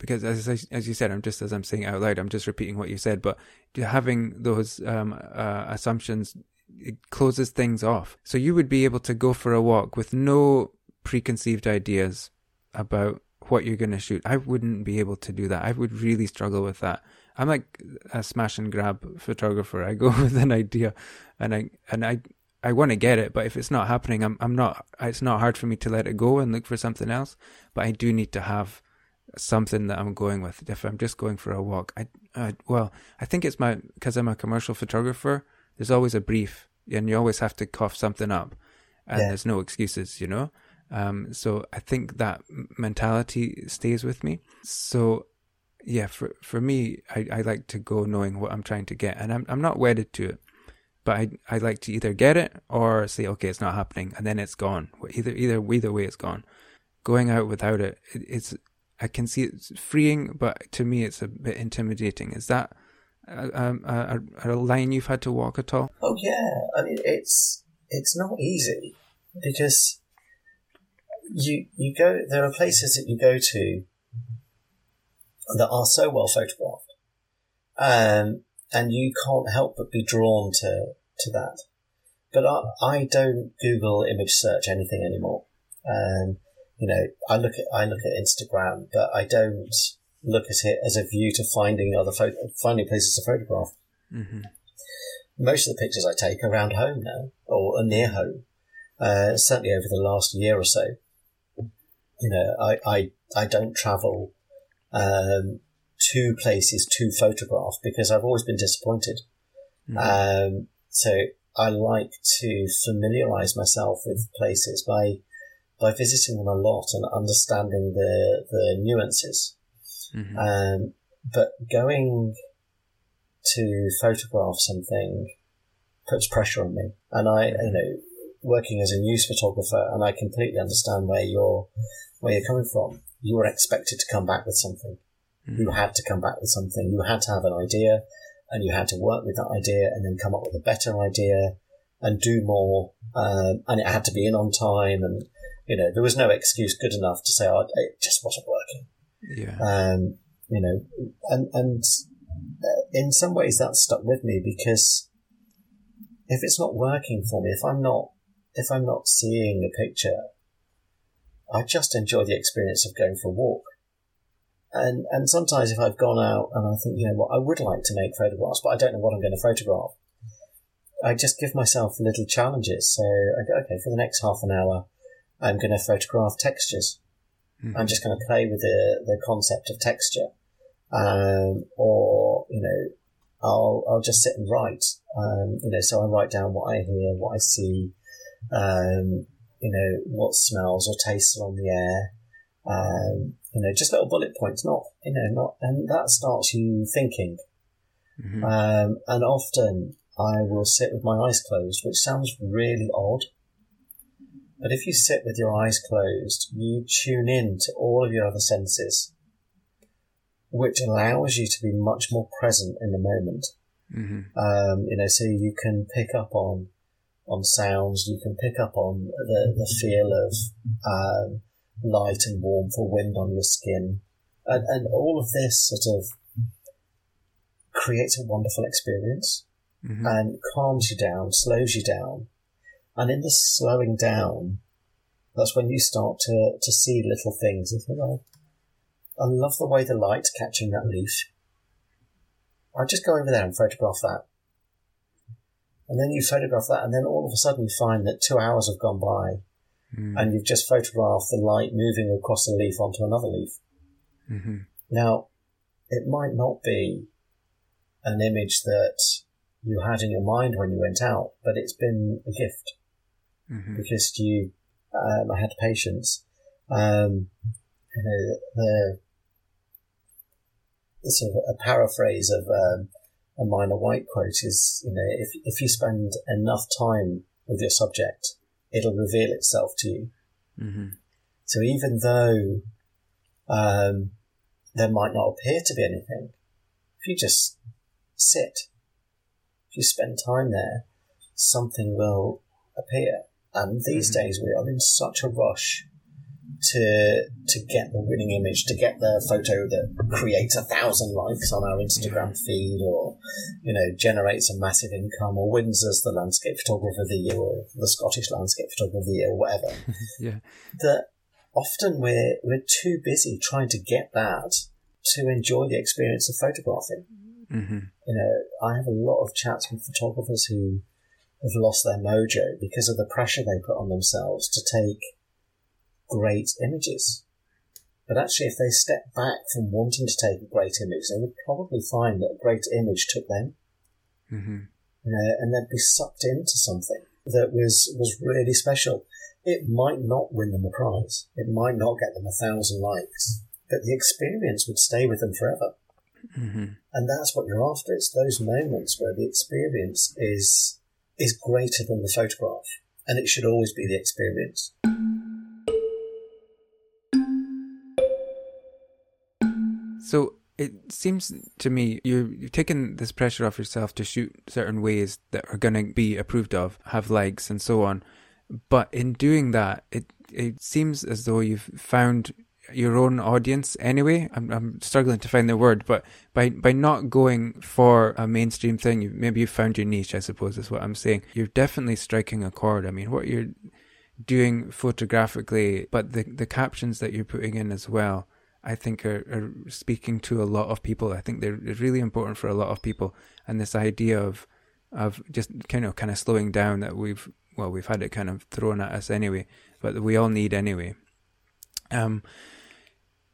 [SPEAKER 2] because as as you said, I'm just as I'm saying out loud, I'm just repeating what you said. But having those um, uh, assumptions it closes things off. So you would be able to go for a walk with no preconceived ideas about what you're going to shoot. I wouldn't be able to do that. I would really struggle with that. I'm like a smash and grab photographer. I go with an idea, and I and I I want to get it, but if it's not happening, I'm I'm not. It's not hard for me to let it go and look for something else. But I do need to have something that I'm going with. If I'm just going for a walk, I, I well, I think it's my because I'm a commercial photographer. There's always a brief, and you always have to cough something up, and yeah. there's no excuses, you know. Um, so I think that mentality stays with me. So yeah, for for me, I, I like to go knowing what I'm trying to get, and I'm I'm not wedded to it but I I like to either get it or say okay it's not happening and then it's gone either either either way it's gone going out without it, it it's I can see it's freeing but to me it's a bit intimidating is that a, a, a, line you've had to walk at all
[SPEAKER 1] oh yeah I mean it's it's not easy because you you go there are places that you go to that are so well photographed um, and you can't help but be drawn to to that. But I, I don't Google image search anything anymore. Um, you know, I look at I look at Instagram, but I don't look at it as a view to finding other photo, finding places to photograph. Mm-hmm. Most of the pictures I take are around home now, or near home. Uh, certainly over the last year or so. You know, I I, I don't travel um, to places to photograph because I've always been disappointed. Mm-hmm. Um, so I like to familiarize myself with places by by visiting them a lot and understanding the the nuances. Mm-hmm. Um, but going to photograph something puts pressure on me, and I, you know, working as a news photographer, and I completely understand where you're where you're coming from. You were expected to come back with something. Mm-hmm. You had to come back with something. You had to have an idea and you had to work with that idea and then come up with a better idea and do more. Um, and it had to be in on time, and you know there was no excuse good enough to say oh, it just wasn't working.
[SPEAKER 2] Yeah.
[SPEAKER 1] Um, you know, and and uh, in some ways that stuck with me because if it's not working for me, if I'm not if I'm not seeing a picture, I just enjoy the experience of going for a walk. And and sometimes if I've gone out and I think, you know what, I would like to make photographs, but I don't know what I'm going to photograph. I just give myself little challenges. So I go, okay, for the next half an hour, I'm going to photograph textures. Mm-hmm. I'm just going to play with the, the concept of texture. Um, or, you know, I'll I'll just sit and write. Um, you know, so I write down what I hear, what I see, um, you know, what smells or tastes on the air. Um, you know, just little bullet points, not you know, not and that starts you thinking.
[SPEAKER 2] Mm-hmm.
[SPEAKER 1] Um, and often I will sit with my eyes closed, which sounds really odd. But if you sit with your eyes closed, you tune in to all of your other senses, which allows you to be much more present in the moment.
[SPEAKER 2] Mm-hmm.
[SPEAKER 1] Um, you know, so you can pick up on on sounds, you can pick up on the, the feel of um, light and warmth or wind on your skin. And, and all of this sort of creates a wonderful experience
[SPEAKER 2] Mm-hmm.
[SPEAKER 1] and calms you down, slows you down. And in the slowing down, that's when you start to, to see little things. You think, oh, I love the way the light's catching that leaf. I'll just go over there and photograph that. And then you photograph that, and then all of a sudden you find that two hours have gone by,
[SPEAKER 2] Mm-hmm.
[SPEAKER 1] and you've just photographed the light moving across the leaf onto another leaf.
[SPEAKER 2] Mm-hmm.
[SPEAKER 1] Now, it might not be an image that you had in your mind when you went out, but it's been a gift
[SPEAKER 2] Mm-hmm.
[SPEAKER 1] because you um, I had patience. Um, you know, the, the sort of a paraphrase of um, a Minor White quote is, you know, if if you spend enough time with your subject, it'll reveal itself to you.
[SPEAKER 2] Mm-hmm.
[SPEAKER 1] So even though um, there might not appear to be anything, if you just sit, if you spend time there, something will appear. And these
[SPEAKER 2] Mhm.
[SPEAKER 1] days we are in such a rush to to get the winning image, to get the photo that creates a thousand likes on our Instagram feed, or you know generates a massive income, or wins us the landscape photographer of the year, or the Scottish landscape photographer of the year, or whatever
[SPEAKER 2] Yeah.
[SPEAKER 1] that often we're we're too busy trying to get that to enjoy the experience of photographing.
[SPEAKER 2] Mm-hmm.
[SPEAKER 1] You know, I have a lot of chats with photographers who have lost their mojo because of the pressure they put on themselves to take great images. But actually, if they step back from wanting to take a great image, they would probably find that a great image took them,
[SPEAKER 2] Mm-hmm.
[SPEAKER 1] you know, and they'd be sucked into something that was, was really special. It might not win them a prize. It might not get them a thousand likes, but the experience would stay with them forever.
[SPEAKER 2] Mm-hmm.
[SPEAKER 1] And that's what you're after. It's those moments where the experience is is greater than the photograph. And it should always be the experience.
[SPEAKER 2] So it seems to me you're, you're this pressure off yourself to shoot certain ways that are going to be approved of, have likes, and so on. But in doing that, it it seems as though you've found your own audience anyway. I'm I'm struggling to find the word, but by by not going for a mainstream thing, you, maybe you found your niche. I suppose is what I'm saying. You're definitely striking a chord. I mean, what you're doing photographically, but the the captions that you're putting in as well. I think are, are speaking to a lot of people. I think they're, really important for a lot of people. And this idea of of just kind of kind of slowing down that we've well we've had it kind of thrown at us anyway, but we all need anyway. Um,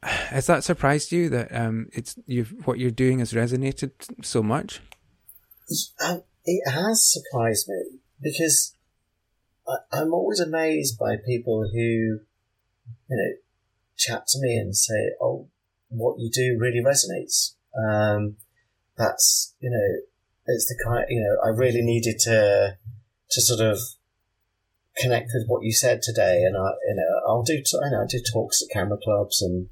[SPEAKER 2] has that surprised you that um it's you've what you're doing has resonated so much?
[SPEAKER 1] Um, it has surprised me because I, I'm always amazed by people who, you know, chat to me and say, "Oh, what you do really resonates." Um, that's you know, it's the kind you know I really needed to to sort of connect with what you said today, and I you know I'll do t- I know I do talks at camera clubs and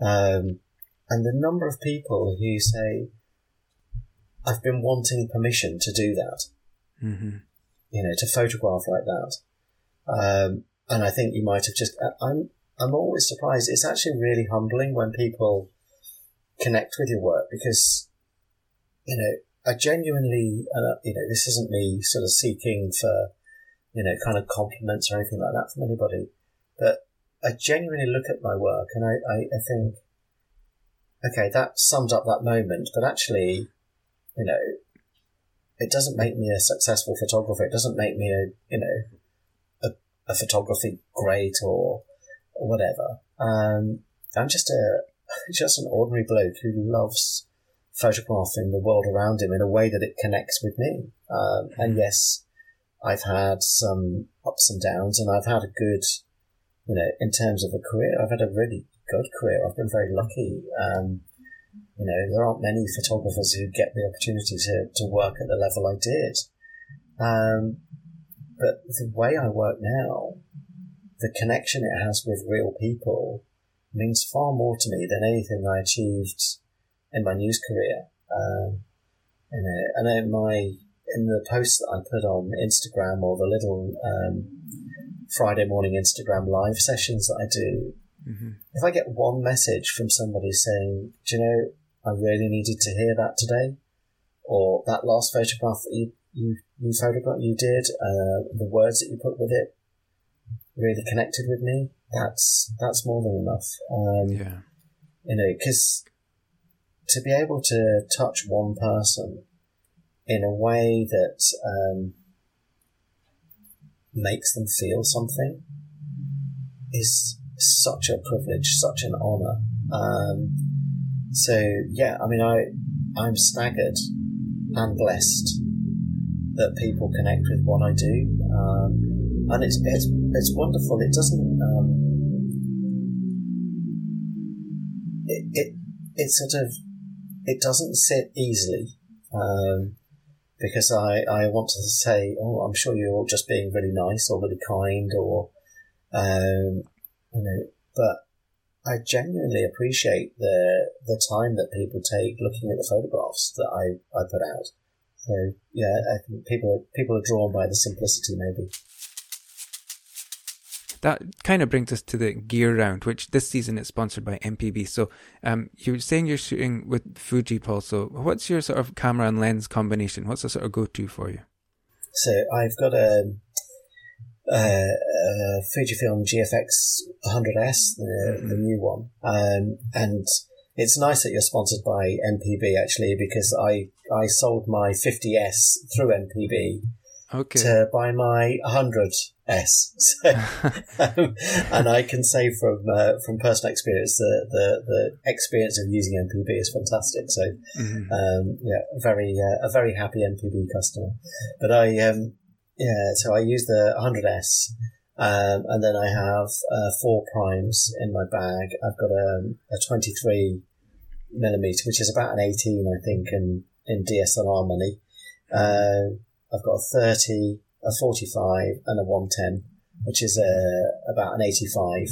[SPEAKER 1] um, and the number of people who say, "I've been wanting permission to do that."
[SPEAKER 2] Mm-hmm.
[SPEAKER 1] you know, to photograph like that. Um, and I think you might have just, I'm, I'm always surprised. It's actually really humbling when people connect with your work because, you know, I genuinely, uh, you know, this isn't me sort of seeking for, you know, kind of compliments or anything like that from anybody, but I genuinely look at my work and I, I, I think, okay, that sums up that moment, but actually, you know, it doesn't make me a successful photographer. It doesn't make me a you know a, a photography great or, or whatever. Um, I'm just a just an ordinary bloke who loves photographing the world around him in a way that it connects with me. Um, and yes, I've had some ups and downs, and I've had a good, you know, in terms of a career, I've had a really good career. I've been very lucky. Um, you know, there aren't many photographers who get the opportunity to, to work at the level I did. Um, but the way I work now, the connection it has with real people means far more to me than anything I achieved in my news career. Um, you know, and in my in the posts that I put on Instagram or the little um, Friday morning Instagram live sessions that I do, mm-hmm. if I get one message from somebody saying, "Do you know, I really needed to hear that today," or that last photograph that you you you photograph you did, uh, the words that you put with it really connected with me. That's that's more than enough. Um,
[SPEAKER 2] yeah,
[SPEAKER 1] you know, because to be able to touch one person in a way that um, makes them feel something is such a privilege, such an honor. Um, so yeah, I mean, I I'm staggered and blessed that people connect with what I do, um, and it's it's it's wonderful. It doesn't um, it, it it sort of it doesn't sit easily. Um, because I, I want to say, oh, I'm sure you're just being really nice or really kind or, um, you know, but I genuinely appreciate the the time that people take looking at the photographs that I, I put out. So yeah, I think people people are drawn by the simplicity maybe
[SPEAKER 2] that kind of brings us to the gear round, which this season is sponsored by MPB. So, um, you're saying you're shooting with Fuji, Paul. So, what's your sort of camera and lens combination? What's the sort of go-to for you?
[SPEAKER 1] So, I've got a, a, a Fujifilm GFX 100S, the, mm-hmm. the new one, um, and it's nice that you're sponsored by MPB actually because I I sold my 50S through MPB
[SPEAKER 2] okay.
[SPEAKER 1] to buy my 100s. So, um, and I can say from uh, from personal experience the, the, the experience of using MPB is fantastic. So mm-hmm. um, yeah, very uh, a very happy MPB customer. But I um, yeah, so I use the 100s. Um, and then I have uh, four primes in my bag. I've got a, a 23 millimeter, which is about an 18, I think, in, in DSLR money. Uh, I've got a 30, a 45, and a 110, which is a, uh, about an 85.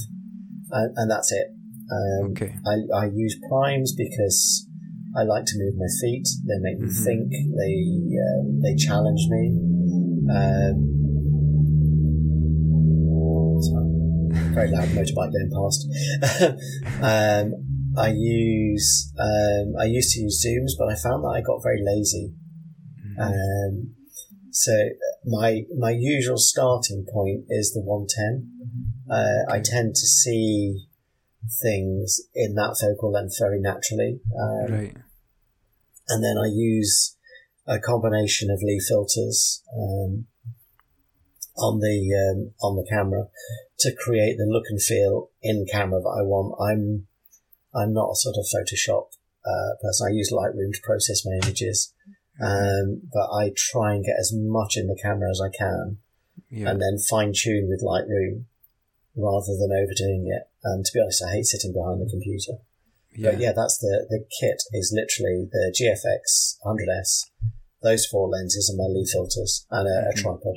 [SPEAKER 1] And, and that's it. Um,
[SPEAKER 2] okay.
[SPEAKER 1] I, I use primes because I like to move my feet. They make me mm-hmm. think. They uh, they challenge me. Um, very loud motorbike going past. um, I use um, I used to use zooms, but I found that I got very lazy. Mm-hmm. Um, so my my usual starting point is the 110. Uh, I tend to see things in that focal length very naturally.
[SPEAKER 2] Um, right.
[SPEAKER 1] And then I use a combination of Lee filters um, on the um, on the camera to create the look and feel in camera that I want. I'm I'm not a sort of Photoshop uh, person. I use Lightroom to process my images. Um, but I try and get as much in the camera as I can, yeah. and then fine tune with Lightroom rather than overdoing it. And to be honest, I hate sitting behind the computer. Yeah. But yeah, that's the the kit is literally the GFX 100s, those four lenses and my Lee filters and a, a tripod.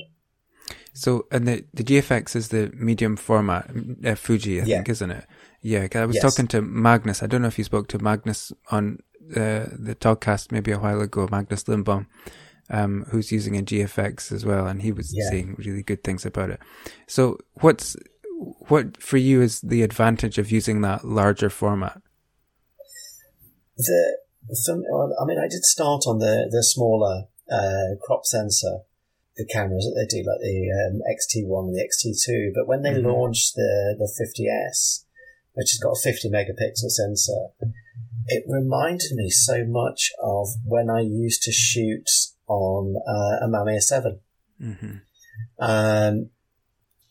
[SPEAKER 2] So, and the the GFX is the medium format uh, Fuji, I yeah. think, isn't it? Yeah, I was yes. talking to Magnus. I don't know if you spoke to Magnus on uh, the podcast maybe a while ago, Magnus Lindbom, um, who's using a GFX as well, and he was yeah. saying really good things about it. So, what's what for you is the advantage of using that larger format?
[SPEAKER 1] The some, I mean, I did start on the the smaller uh, crop sensor, the cameras that they do, like the um, XT1 and the XT2. But when they mm-hmm. launched the the 50s, which has got a 50 megapixel sensor, it reminded me so much of when I used to shoot on uh, a Mamiya 7. Mm-hmm. Um,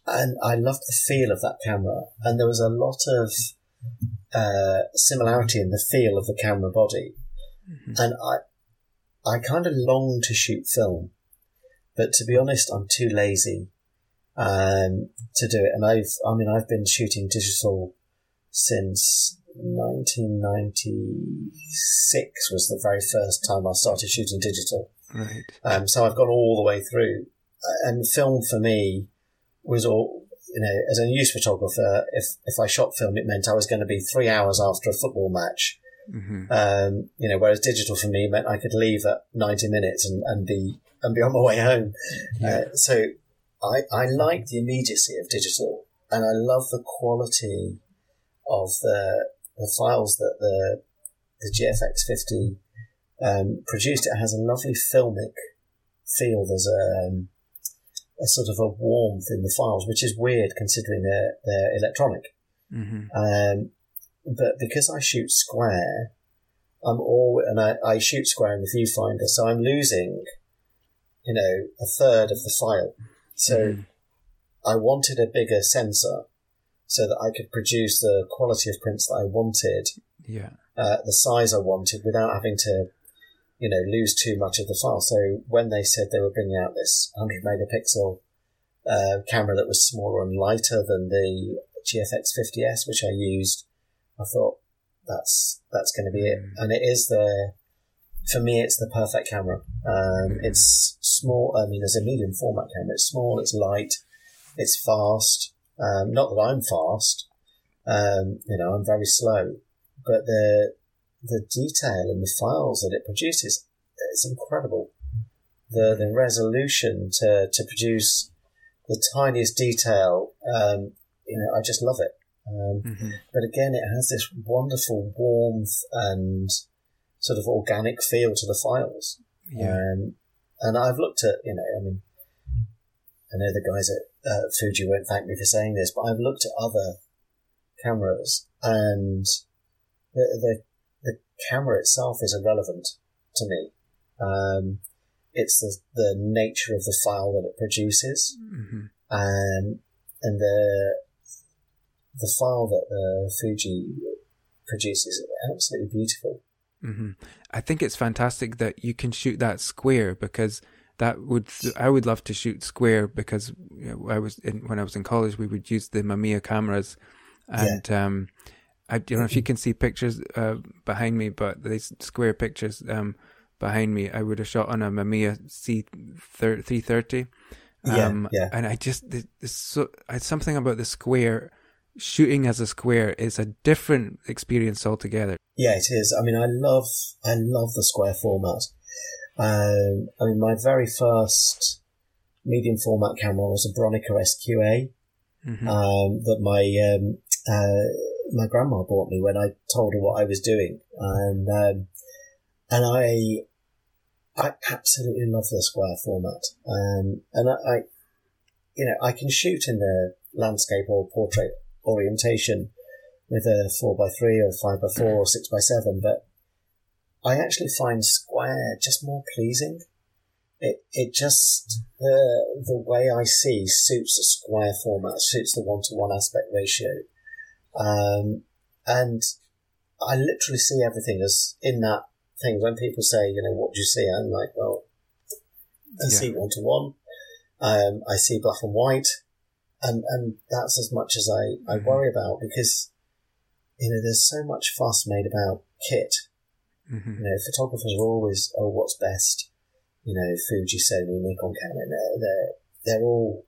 [SPEAKER 1] and I loved the feel of that camera. And there was a lot of uh, similarity in the feel of the camera body. mm-hmm. and I, I kind of long to shoot film, but to be honest, I'm too lazy um, to do it. And I've, I mean, I've been shooting digital since 1996 was the very first time I started shooting digital.
[SPEAKER 2] Right.
[SPEAKER 1] Um, so I've gone all the way through, uh, and film for me was all you know. As a news photographer, if if I shot film, it meant I was going to be three hours after a football match. Mm-hmm. Um, you know, whereas digital for me meant I could leave at 90 minutes and, and be and be on my way home. Yeah. Uh, so I, I like the immediacy of digital and I love the quality of the the files that the the GFX 50 um, produced. It has a lovely filmic feel. There's a, um, a sort of a warmth in the files, which is weird considering they're they're electronic. Mm-hmm. Um, but because I shoot square, I'm all and I, I shoot square in the viewfinder, so I'm losing, you know, a third of the file. So mm-hmm. I wanted a bigger sensor so that I could produce the quality of prints that I wanted,
[SPEAKER 2] yeah,
[SPEAKER 1] uh, the size I wanted, without having to, you know, lose too much of the file. So when they said they were bringing out this 100 megapixel uh, camera that was smaller and lighter than the GFX 50s, which I used, I thought that's that's going to be it, mm. and it is the. For me, it's the perfect camera. Um, mm. It's small. I mean, as a medium format camera, it's small, it's light, it's fast. Um, not that I'm fast, um, you know, I'm very slow, but the the detail in the files that it produces is incredible. The the resolution to to produce the tiniest detail, um, you know, I just love it. Um, mm-hmm. But again, it has this wonderful warmth and sort of organic feel to the files.
[SPEAKER 2] Yeah.
[SPEAKER 1] Um, and I've looked at, you know, I mean, I know the guys at uh, Fuji won't thank me for saying this, but I've looked at other cameras and the, the, the camera itself is irrelevant to me. Um, it's the, the nature of the file that it produces. Mm-hmm. Um, and the, the file that the Fuji produces is absolutely beautiful.
[SPEAKER 2] Mm-hmm. I think it's fantastic that you can shoot that square because that would I would love to shoot square because you know, I was in, when I was in college we would use the Mamiya cameras, and yeah. um, I don't know if you can see pictures uh, behind me, but these square pictures um, behind me I would have shot on a Mamiya C three thirty.
[SPEAKER 1] Um, yeah, yeah.
[SPEAKER 2] And I just so something about the square shooting as a square is a different experience altogether.
[SPEAKER 1] Yeah, it is. I mean, I love I love the square format. Um, I mean, my very first medium format camera was a Bronica SQA mm-hmm. um, that my um, uh, my grandma bought me when I told her what I was doing, and um, and I I absolutely love the square format, um, and I, I you know I can shoot in the landscape or portrait orientation with a four by three or five by four or six by seven, but I actually find square just more pleasing. It it just the the way I see suits the square format, suits the one to one aspect ratio, um, and I literally see everything as in that thing. When people say, you know, what do you see? I'm like, well, I yeah. see one to one. I see black and white, and and that's as much as I, I mm-hmm. worry about because you know there's so much fuss made about kit Mm-hmm. You know, photographers are always, oh, what's best? You know, Fuji, Sony, Nikon, Canon. They're, they're, they're all.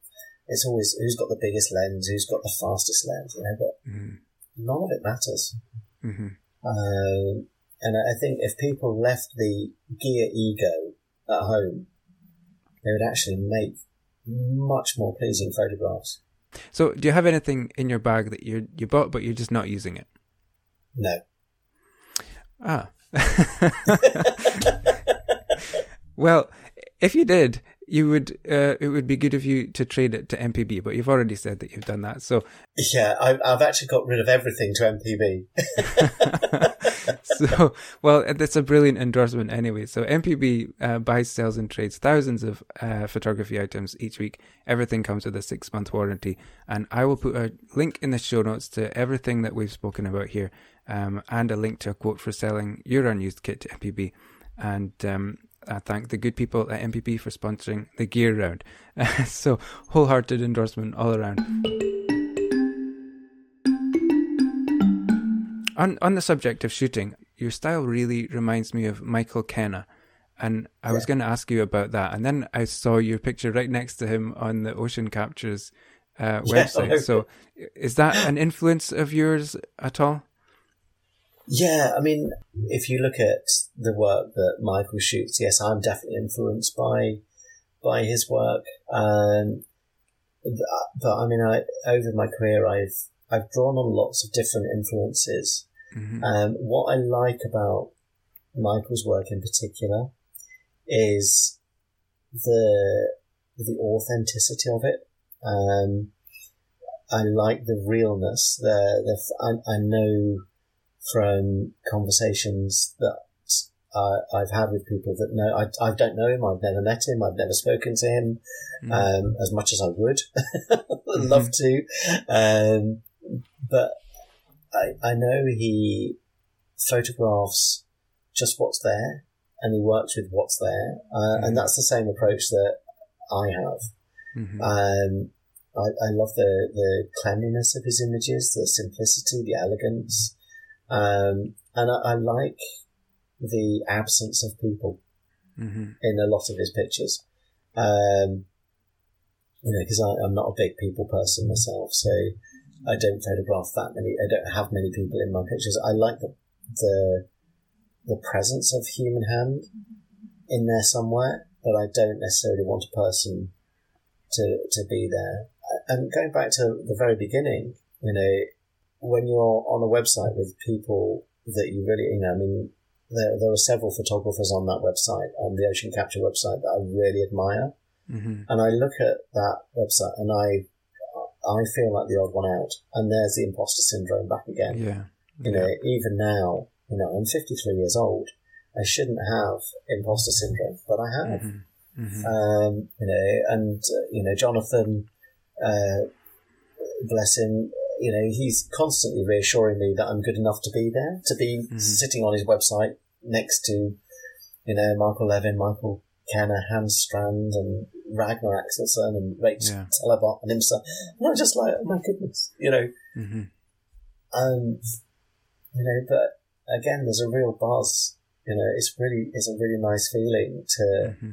[SPEAKER 1] It's always who's got the biggest lens, who's got the fastest lens. You know, but mm-hmm. none of it matters. Mm-hmm. Um, and I think if people left the gear ego at home, they would actually make much more pleasing photographs.
[SPEAKER 2] So, do you have anything in your bag that you you bought but you're just not using it?
[SPEAKER 1] No.
[SPEAKER 2] Ah, well, if you did, you would. Uh, it would be good of you to trade it to MPB, but you've already said that you've done that. So
[SPEAKER 1] yeah, I've, I've actually got rid of everything to MPB.
[SPEAKER 2] so, well, that's a brilliant endorsement anyway. So, MPB uh, buys, sells, and trades thousands of uh, photography items each week. Everything comes with a six month warranty. And I will put a link in the show notes to everything that we've spoken about here um, and a link to a quote for selling your unused kit to MPB. And um, I thank the good people at MPB for sponsoring the gear round. so, wholehearted endorsement all around. On on the subject of shooting, your style really reminds me of Michael Kenna. And I yeah. was going to ask you about that. And then I saw your picture right next to him on the Ocean Captures uh, website. Yeah. So is that an influence of yours at all?
[SPEAKER 1] Yeah, I mean, if you look at the work that Michael shoots, yes, I'm definitely influenced by by his work. Um, but I mean, I, over my career, I've I've drawn on lots of different influences. Mm-hmm. Um, what I like about Michael's work in particular is the the authenticity of it. Um, I like the realness. The, the I, I know from conversations that uh, I've had with people that know I, I don't know him. I've never met him. I've never spoken to him mm. um, as much as I would love mm-hmm. to. Um, but I, I know he photographs just what's there and he works with what's there. Uh, mm-hmm. And that's the same approach that I have. Mm-hmm. Um, I, I love the, the cleanliness of his images, the simplicity, the elegance. Um, and I, I, like the absence of people mm-hmm. in a lot of his pictures. Um, you know, because I'm not a big people person myself, so I don't photograph that many. I don't have many people in my pictures. I like the the the presence of human hand in there somewhere, but I don't necessarily want a person to to be there. And going back to the very beginning, you know, when you're on a website with people that you really, you know, I mean, there there are several photographers on that website, on the Ocean Capture website, that I really admire. Mm-hmm. And I look at that website and I I feel like the odd one out. And there's the imposter syndrome back again.
[SPEAKER 2] Yeah.
[SPEAKER 1] You
[SPEAKER 2] yeah.
[SPEAKER 1] know, even now, you know, I'm 53 years old. I shouldn't have imposter syndrome, but I have. Mm-hmm. Mm-hmm. Um, you know, and, uh, you know, Jonathan, uh, bless him, you know, he's constantly reassuring me that I'm good enough to be there, to be mm-hmm. sitting on his website next to, you know, Michael Levin, Michael Kenna, Hans Strand, and Ragnar Axelsson and Rachael yeah. Talibart and himself. And I'm just like, oh my goodness, you know. Mm-hmm. Um, you know, but again, there's a real buzz. You know, it's really, it's a really nice feeling to mm-hmm.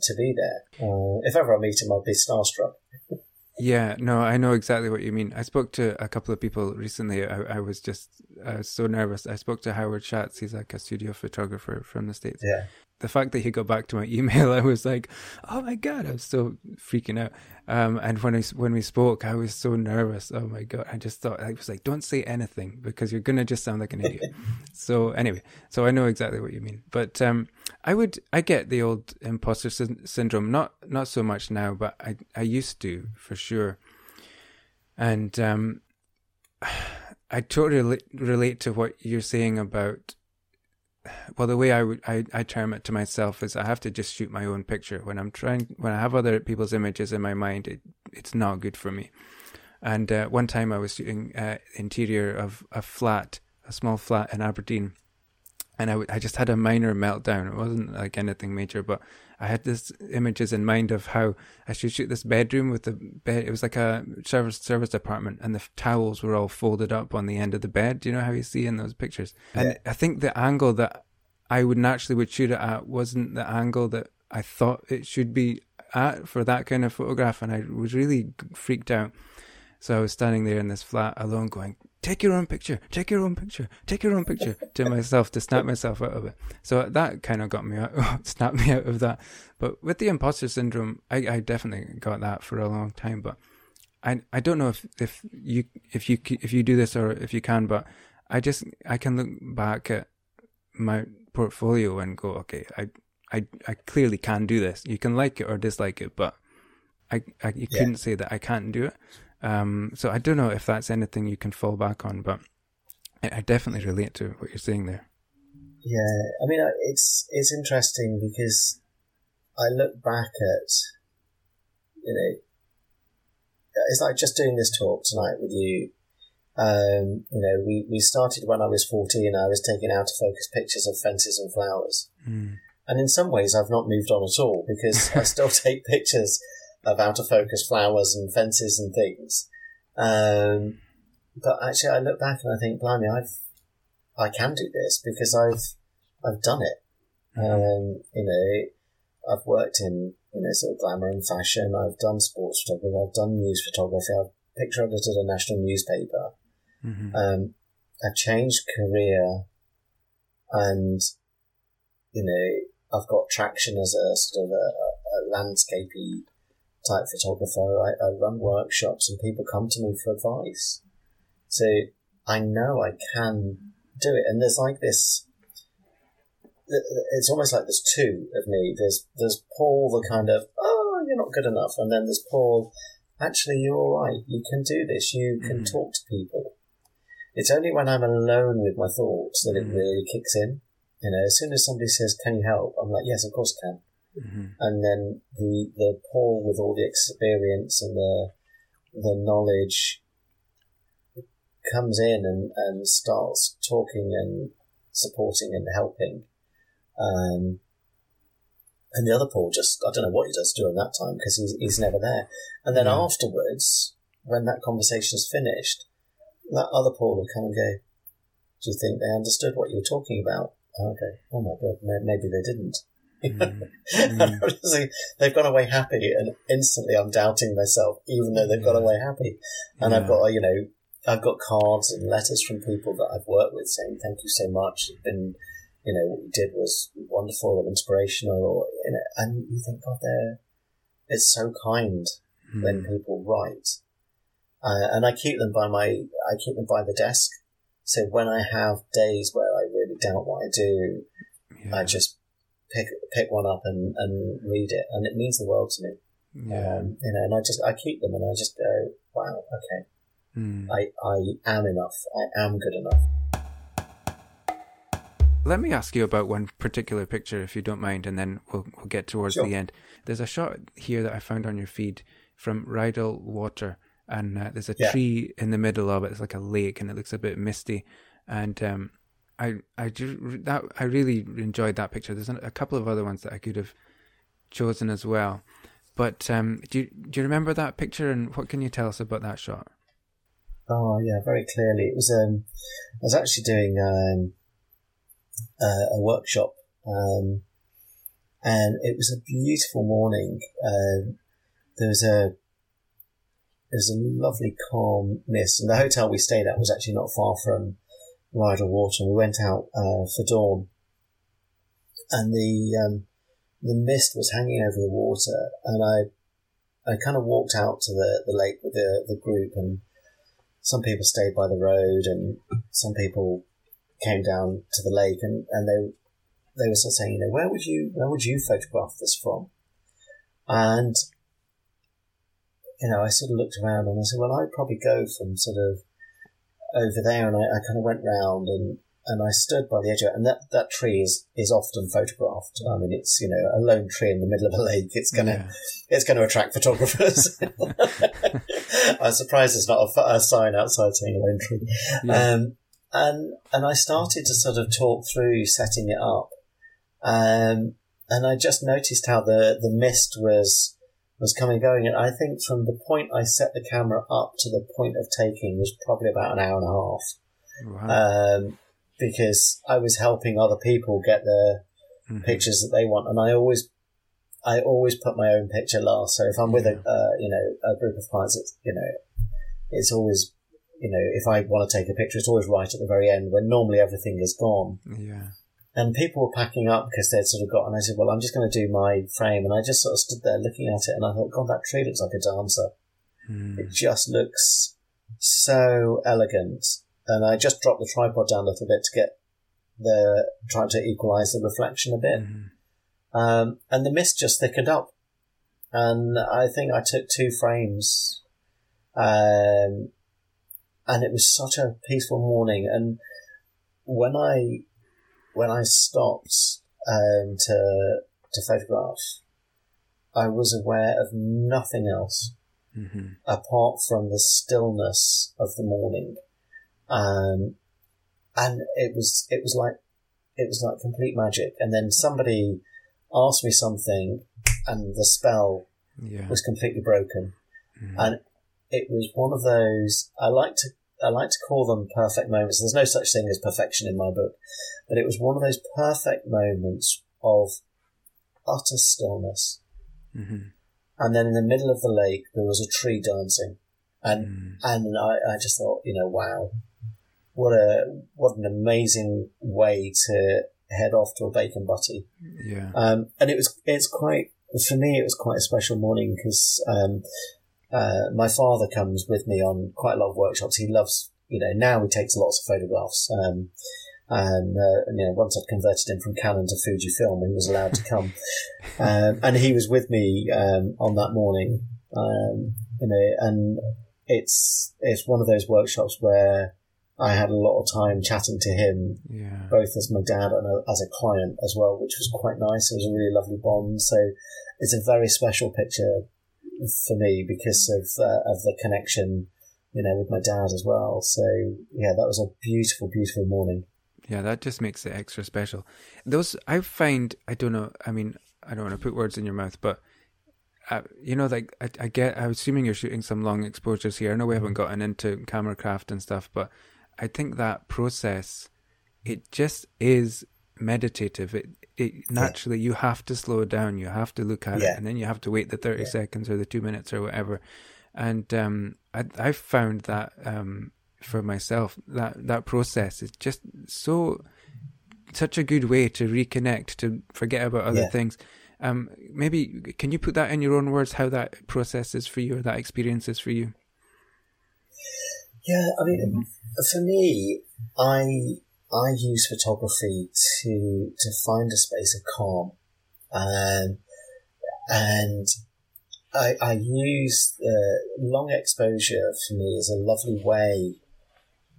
[SPEAKER 1] to be there. Uh, if ever I meet him, I'll be starstruck.
[SPEAKER 2] Yeah, no, I know exactly what you mean. I spoke to a couple of people recently. I, I was just I was so nervous. I spoke to Howard Schatz. He's like a studio photographer from the States.
[SPEAKER 1] Yeah
[SPEAKER 2] the fact that he got back to my email, I was like, "Oh my god!" I was still freaking out. Um, and when I when we spoke, I was so nervous. Oh my god! I just thought I was like, "Don't say anything because you're gonna just sound like an idiot." so anyway, so I know exactly what you mean. But um, I would I get the old imposter sy- syndrome. Not not so much now, but I I used to for sure. And um, I totally relate to what you're saying about well, the way I I, I term it to myself is I have to just shoot my own picture when I'm trying when I have other people's images in my mind. It it's not good for me. And uh, one time I was shooting uh, interior of a flat, a small flat in Aberdeen, and I, w- I just had a minor meltdown. It wasn't like anything major, but I had this images in mind of how I should shoot this bedroom with the bed. It was like a service service apartment, and the towels were all folded up on the end of the bed. Do you know how you see in those pictures? Yeah. And I think the angle that I would naturally would shoot it at wasn't the angle that I thought it should be at for that kind of photograph, and I was really freaked out. So I was standing there in this flat alone, going, take your own picture, take your own picture, take your own picture to myself to snap myself out of it. So that kind of got me out, snapped me out of that. But with the imposter syndrome, I, I definitely got that for a long time. But I I don't know if if you if you if you do this or if you can, but I just I can look back at my portfolio and go, okay, I I I clearly can do this. You can like it or dislike it, but I, I you yeah. couldn't say that I can't do it. Um, so I don't know if that's anything you can fall back on, but I definitely relate to what you're saying there.
[SPEAKER 1] Yeah, I mean, it's it's interesting because I look back at, you know, it's like just doing this talk tonight with you. Um, you know, we, we started when I was 14. I was taking out of focus pictures of fences and flowers.
[SPEAKER 2] Mm.
[SPEAKER 1] And in some ways, I've not moved on at all because I still take pictures of out of focus flowers and fences and things. Um, but actually, I look back and I think, blimey, I've I can do this because I've I've done it.
[SPEAKER 2] Mm-hmm.
[SPEAKER 1] Um, you know, I've worked in you know sort of glamour and fashion. I've done sports photography. I've done news photography. I've picture edited a national newspaper.
[SPEAKER 2] Mm-hmm.
[SPEAKER 1] Um, I've changed career, and you know, I've got traction as a sort of a, a landscapey type photographer. I, I run workshops, and people come to me for advice. So I know I can do it, and there's like this. It's almost like there's two of me. There's there's Paul, the kind of oh you're not good enough, and then there's Paul. Actually, you're all right. You can do this. You can
[SPEAKER 2] Mhm.
[SPEAKER 1] talk to people. It's only when I'm alone with my thoughts that it
[SPEAKER 2] Mhm.
[SPEAKER 1] really kicks in. You know, as soon as somebody says, "Can you help?" I'm like, "Yes, of course I can."
[SPEAKER 2] Hmm
[SPEAKER 1] and then the the Paul with all the experience and the the knowledge comes in and, and starts talking and supporting and helping. Um, and the other Paul just, I don't know what he does during that time because he's, he's never there. And then
[SPEAKER 2] Yeah.
[SPEAKER 1] afterwards, when that conversation is finished, that other Paul will come and go, Do you think they understood what you were talking about? Oh, okay. Oh my God, maybe they didn't.
[SPEAKER 2] Mm.
[SPEAKER 1] And they've gone away happy, and instantly I'm doubting myself, even though they've gone away happy. And I've got, you know, I've got cards and letters from people that I've worked with saying, "Thank you so much. It's been, you know, what you did was wonderful or inspirational." Or you know, and you think, God, they're it's so kind when
[SPEAKER 2] Mm.
[SPEAKER 1] people write, uh, and I keep them by my I keep them by the desk. So when I have days where I really doubt what I do,
[SPEAKER 2] Yeah.
[SPEAKER 1] I just pick pick one up and, and read it, and it means the world to me.
[SPEAKER 2] yeah.
[SPEAKER 1] Um, you know, and I just I keep them, and I just go, wow, okay,
[SPEAKER 2] Mm.
[SPEAKER 1] I I am enough. I am good enough.
[SPEAKER 2] Let me ask you about one particular picture, if you don't mind, and then we'll we'll get towards
[SPEAKER 1] Sure.
[SPEAKER 2] the end. There's a shot here that I found on your feed from Rydal Water, and uh, there's a
[SPEAKER 1] Yeah.
[SPEAKER 2] tree in the middle of it. It's like a lake, and it looks a bit misty. And um, I I that I really enjoyed that picture. There's a couple of other ones that I could have chosen as well. But um, do you, do you remember that picture, and what can you tell us about that shot?
[SPEAKER 1] Oh yeah, very clearly. It was um, I was actually doing um, uh, a workshop, um, and it was a beautiful morning. Um, there was a there was a lovely calm mist, and the hotel we stayed at was actually not far from Rydal Water. And we went out uh, for dawn, and the um, the mist was hanging over the water, and I I kind of walked out to the, the lake with the the group and some people stayed by the road and some people came down to the lake and, and they they were sort of saying, you know, where would you where would you photograph this from? And you know, I sort of looked around and I said, well, I'd probably go from sort of over there, and I, I kind of went round and and I stood by the edge of it, and that, that tree is, is often photographed. I mean, it's you know a lone tree in the middle of a lake. It's gonna
[SPEAKER 2] Yeah.
[SPEAKER 1] it's going to attract photographers. I'm surprised there's not a, a sign outside saying lone tree.
[SPEAKER 2] Yeah.
[SPEAKER 1] Um, and and I started to sort of talk through setting it up, um, and I just noticed how the the mist was was coming and going, and I think from the point I set the camera up to the point of taking was probably about an hour and a half,
[SPEAKER 2] Wow.
[SPEAKER 1] um, because I was helping other people get their
[SPEAKER 2] Mhm.
[SPEAKER 1] pictures that they want, and I always, I always put my own picture last. So if I'm with a, uh, you know, a group of clients, it's you know, it's always, you know, if I want to take a picture, it's always right at the very end when normally everything is gone.
[SPEAKER 2] Yeah.
[SPEAKER 1] And people were packing up because they'd sort of got, and I said, well, I'm just going to do my frame, and I just sort of stood there looking at it, and I thought, God, that tree looks like a dancer.
[SPEAKER 2] Mm.
[SPEAKER 1] It just looks so elegant. And I just dropped the tripod down a little bit to get the trying to equalize the reflection a bit.
[SPEAKER 2] Mhm.
[SPEAKER 1] Um, and the mist just thickened up. And I think I took two frames. Um, and it was such a peaceful morning. And when I when I stopped um, to to photograph, I was aware of nothing else
[SPEAKER 2] Mm-hmm.
[SPEAKER 1] apart from the stillness of the morning. Um, and it was it was like it was like complete magic. And then somebody asked me something, and the spell
[SPEAKER 2] Yeah.
[SPEAKER 1] was completely broken.
[SPEAKER 2] Mhm.
[SPEAKER 1] And it was one of those I like to I like to call them perfect moments. There's no such thing as perfection in my book, but it was one of those perfect moments of utter stillness.
[SPEAKER 2] Mhm.
[SPEAKER 1] And then in the middle of the lake, there was a tree dancing, and
[SPEAKER 2] Mm.
[SPEAKER 1] and I, I just thought, you know, wow, what a what an amazing way to head off to a bacon butty.
[SPEAKER 2] Yeah.
[SPEAKER 1] Um, and it was it's quite for me it was quite a special morning because um, uh, my father comes with me on quite a lot of workshops. He loves you know now he takes lots of photographs. Um, and, uh, and, you know, once I'd converted him from Canon to Fujifilm, he was allowed to come. um, and he was with me um, on that morning. Um, you know, and it's it's one of those workshops where I had a lot of time chatting to him
[SPEAKER 2] Yeah.
[SPEAKER 1] both as my dad and a, as a client as well, which was quite nice. It was a really lovely bond. So it's a very special picture for me because of uh, of the connection, you know, with my dad as well. So yeah, that was a beautiful, beautiful morning.
[SPEAKER 2] Yeah, that just makes it extra special. Those I find I don't know. I mean, I don't want to put words in your mouth, but uh, you know, like I, I get. I'm assuming you're shooting some long exposures here. I know we haven't gotten into camera craft and stuff, but I think that process, it just is meditative. It it naturally you have to slow down. You have to look at
[SPEAKER 1] Yeah.
[SPEAKER 2] it, and then you have to wait the thirty
[SPEAKER 1] Yeah.
[SPEAKER 2] seconds or the two minutes or whatever. And um, I I found that um, for myself that that process is just so such a good way to reconnect to forget about other
[SPEAKER 1] Yeah.
[SPEAKER 2] things um maybe can you put that in your own words how that process is for you or that experience is for you
[SPEAKER 1] Yeah, I mean, for me, I I use photography to to find a space of calm, um, and I I use the long exposure for me is a lovely way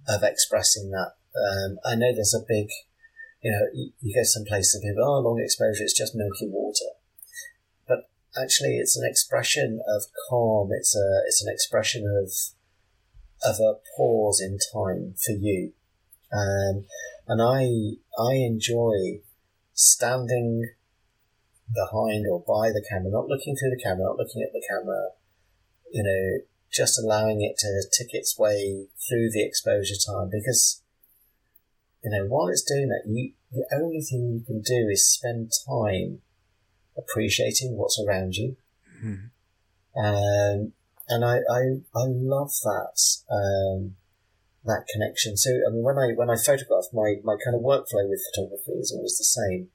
[SPEAKER 1] of expressing that. Um, I know there's a big, you know, you, you go some places and people, oh, long exposure, it's just milky water, but actually, it's an expression of calm. It's a it's an expression of of a pause in time for you. Um, and I I enjoy standing behind or by the camera, not looking through the camera, not looking at the camera, you know, just allowing it to tick its way through the exposure time because you know, while it's doing that, you the only thing you can do is spend time appreciating what's around you.
[SPEAKER 2] Mhm.
[SPEAKER 1] Um, and I, I, I love that, um, that connection. So, I mean, when I, when I photograph, my, my kind of workflow with photography is always the same.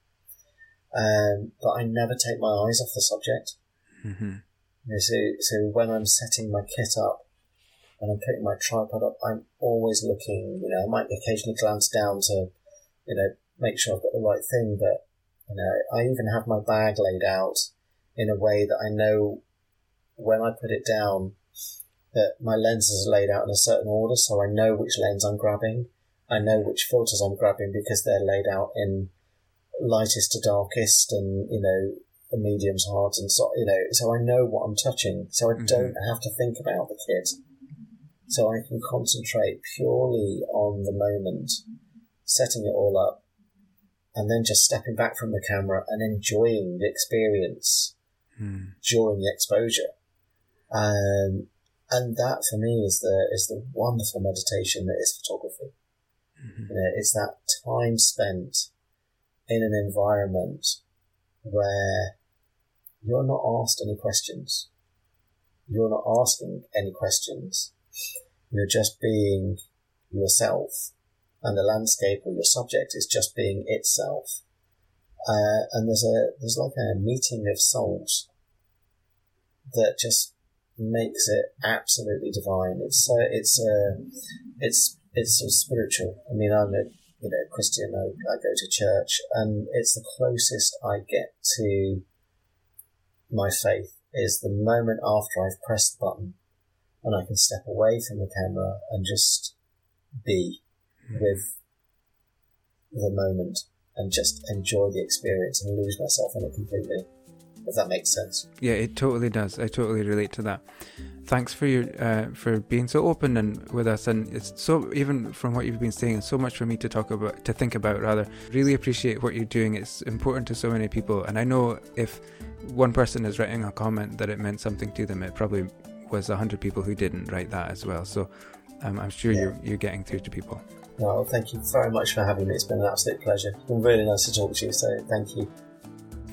[SPEAKER 1] Um, but I never take my eyes off the subject.
[SPEAKER 2] Mhm.
[SPEAKER 1] You know, so, so when I'm setting my kit up and I'm putting my tripod up, I'm always looking, you know, I might occasionally glance down to, you know, make sure I've got the right thing, but, you know, I even have my bag laid out in a way that I know when I put it down that my lenses are laid out in a certain order, so I know which lens I'm grabbing. I know which filters I'm grabbing because they're laid out in lightest to darkest and, you know, the mediums, hards, and so, you know, so I know what I'm touching, so I
[SPEAKER 2] Mhm.
[SPEAKER 1] don't have to think about the kit. So I can concentrate purely on the moment, setting it all up, and then just stepping back from the camera and enjoying the experience
[SPEAKER 2] Mm.
[SPEAKER 1] during the exposure. Um, and that for me is the is the wonderful meditation that is photography.
[SPEAKER 2] Mhm.
[SPEAKER 1] You know, it's that time spent in an environment where you're not asked any questions. You're not asking any questions. You're just being yourself, and the landscape or your subject is just being itself. Uh, and there's a there's like a meeting of souls that just makes it absolutely divine. It's uh, it's uh, it's it's sort of spiritual. I mean, I'm a you know Christian. I, I go to church, and it's the closest I get to my faith is the moment after I've pressed the button and I can step away from the camera and just be with the moment and just enjoy the experience and lose myself in it completely. If that makes sense.
[SPEAKER 2] Yeah, it totally does. I totally relate to that. Thanks for your uh, for being so open and with us, and it's so even from what you've been saying, it's so much for me to talk about, to think about rather. Really appreciate what you're doing. It's important to so many people, and I know if one person is writing a comment that it meant something to them, it probably was a hundred people who didn't write that as well. So um, I'm sure
[SPEAKER 1] Yeah.
[SPEAKER 2] you're you're getting through to people.
[SPEAKER 1] Well, thank you very much for having me. It's been an absolute pleasure. It's been really nice to talk to you, so thank you.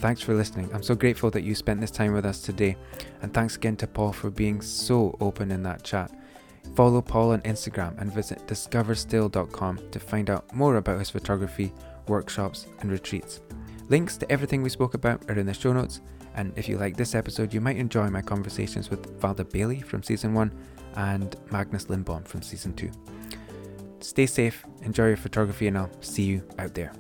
[SPEAKER 2] Thanks for listening. I'm so grateful that you spent this time with us today. And thanks again to Paul for being so open in that chat. Follow Paul on Instagram and visit discoverstill.com to find out more about his photography, workshops, and retreats. Links to everything we spoke about are in the show notes. And if you like this episode, you might enjoy my conversations with Valda Bailey from season one and Magnus Lindbom from season two. Stay safe, enjoy your photography, and I'll see you out there.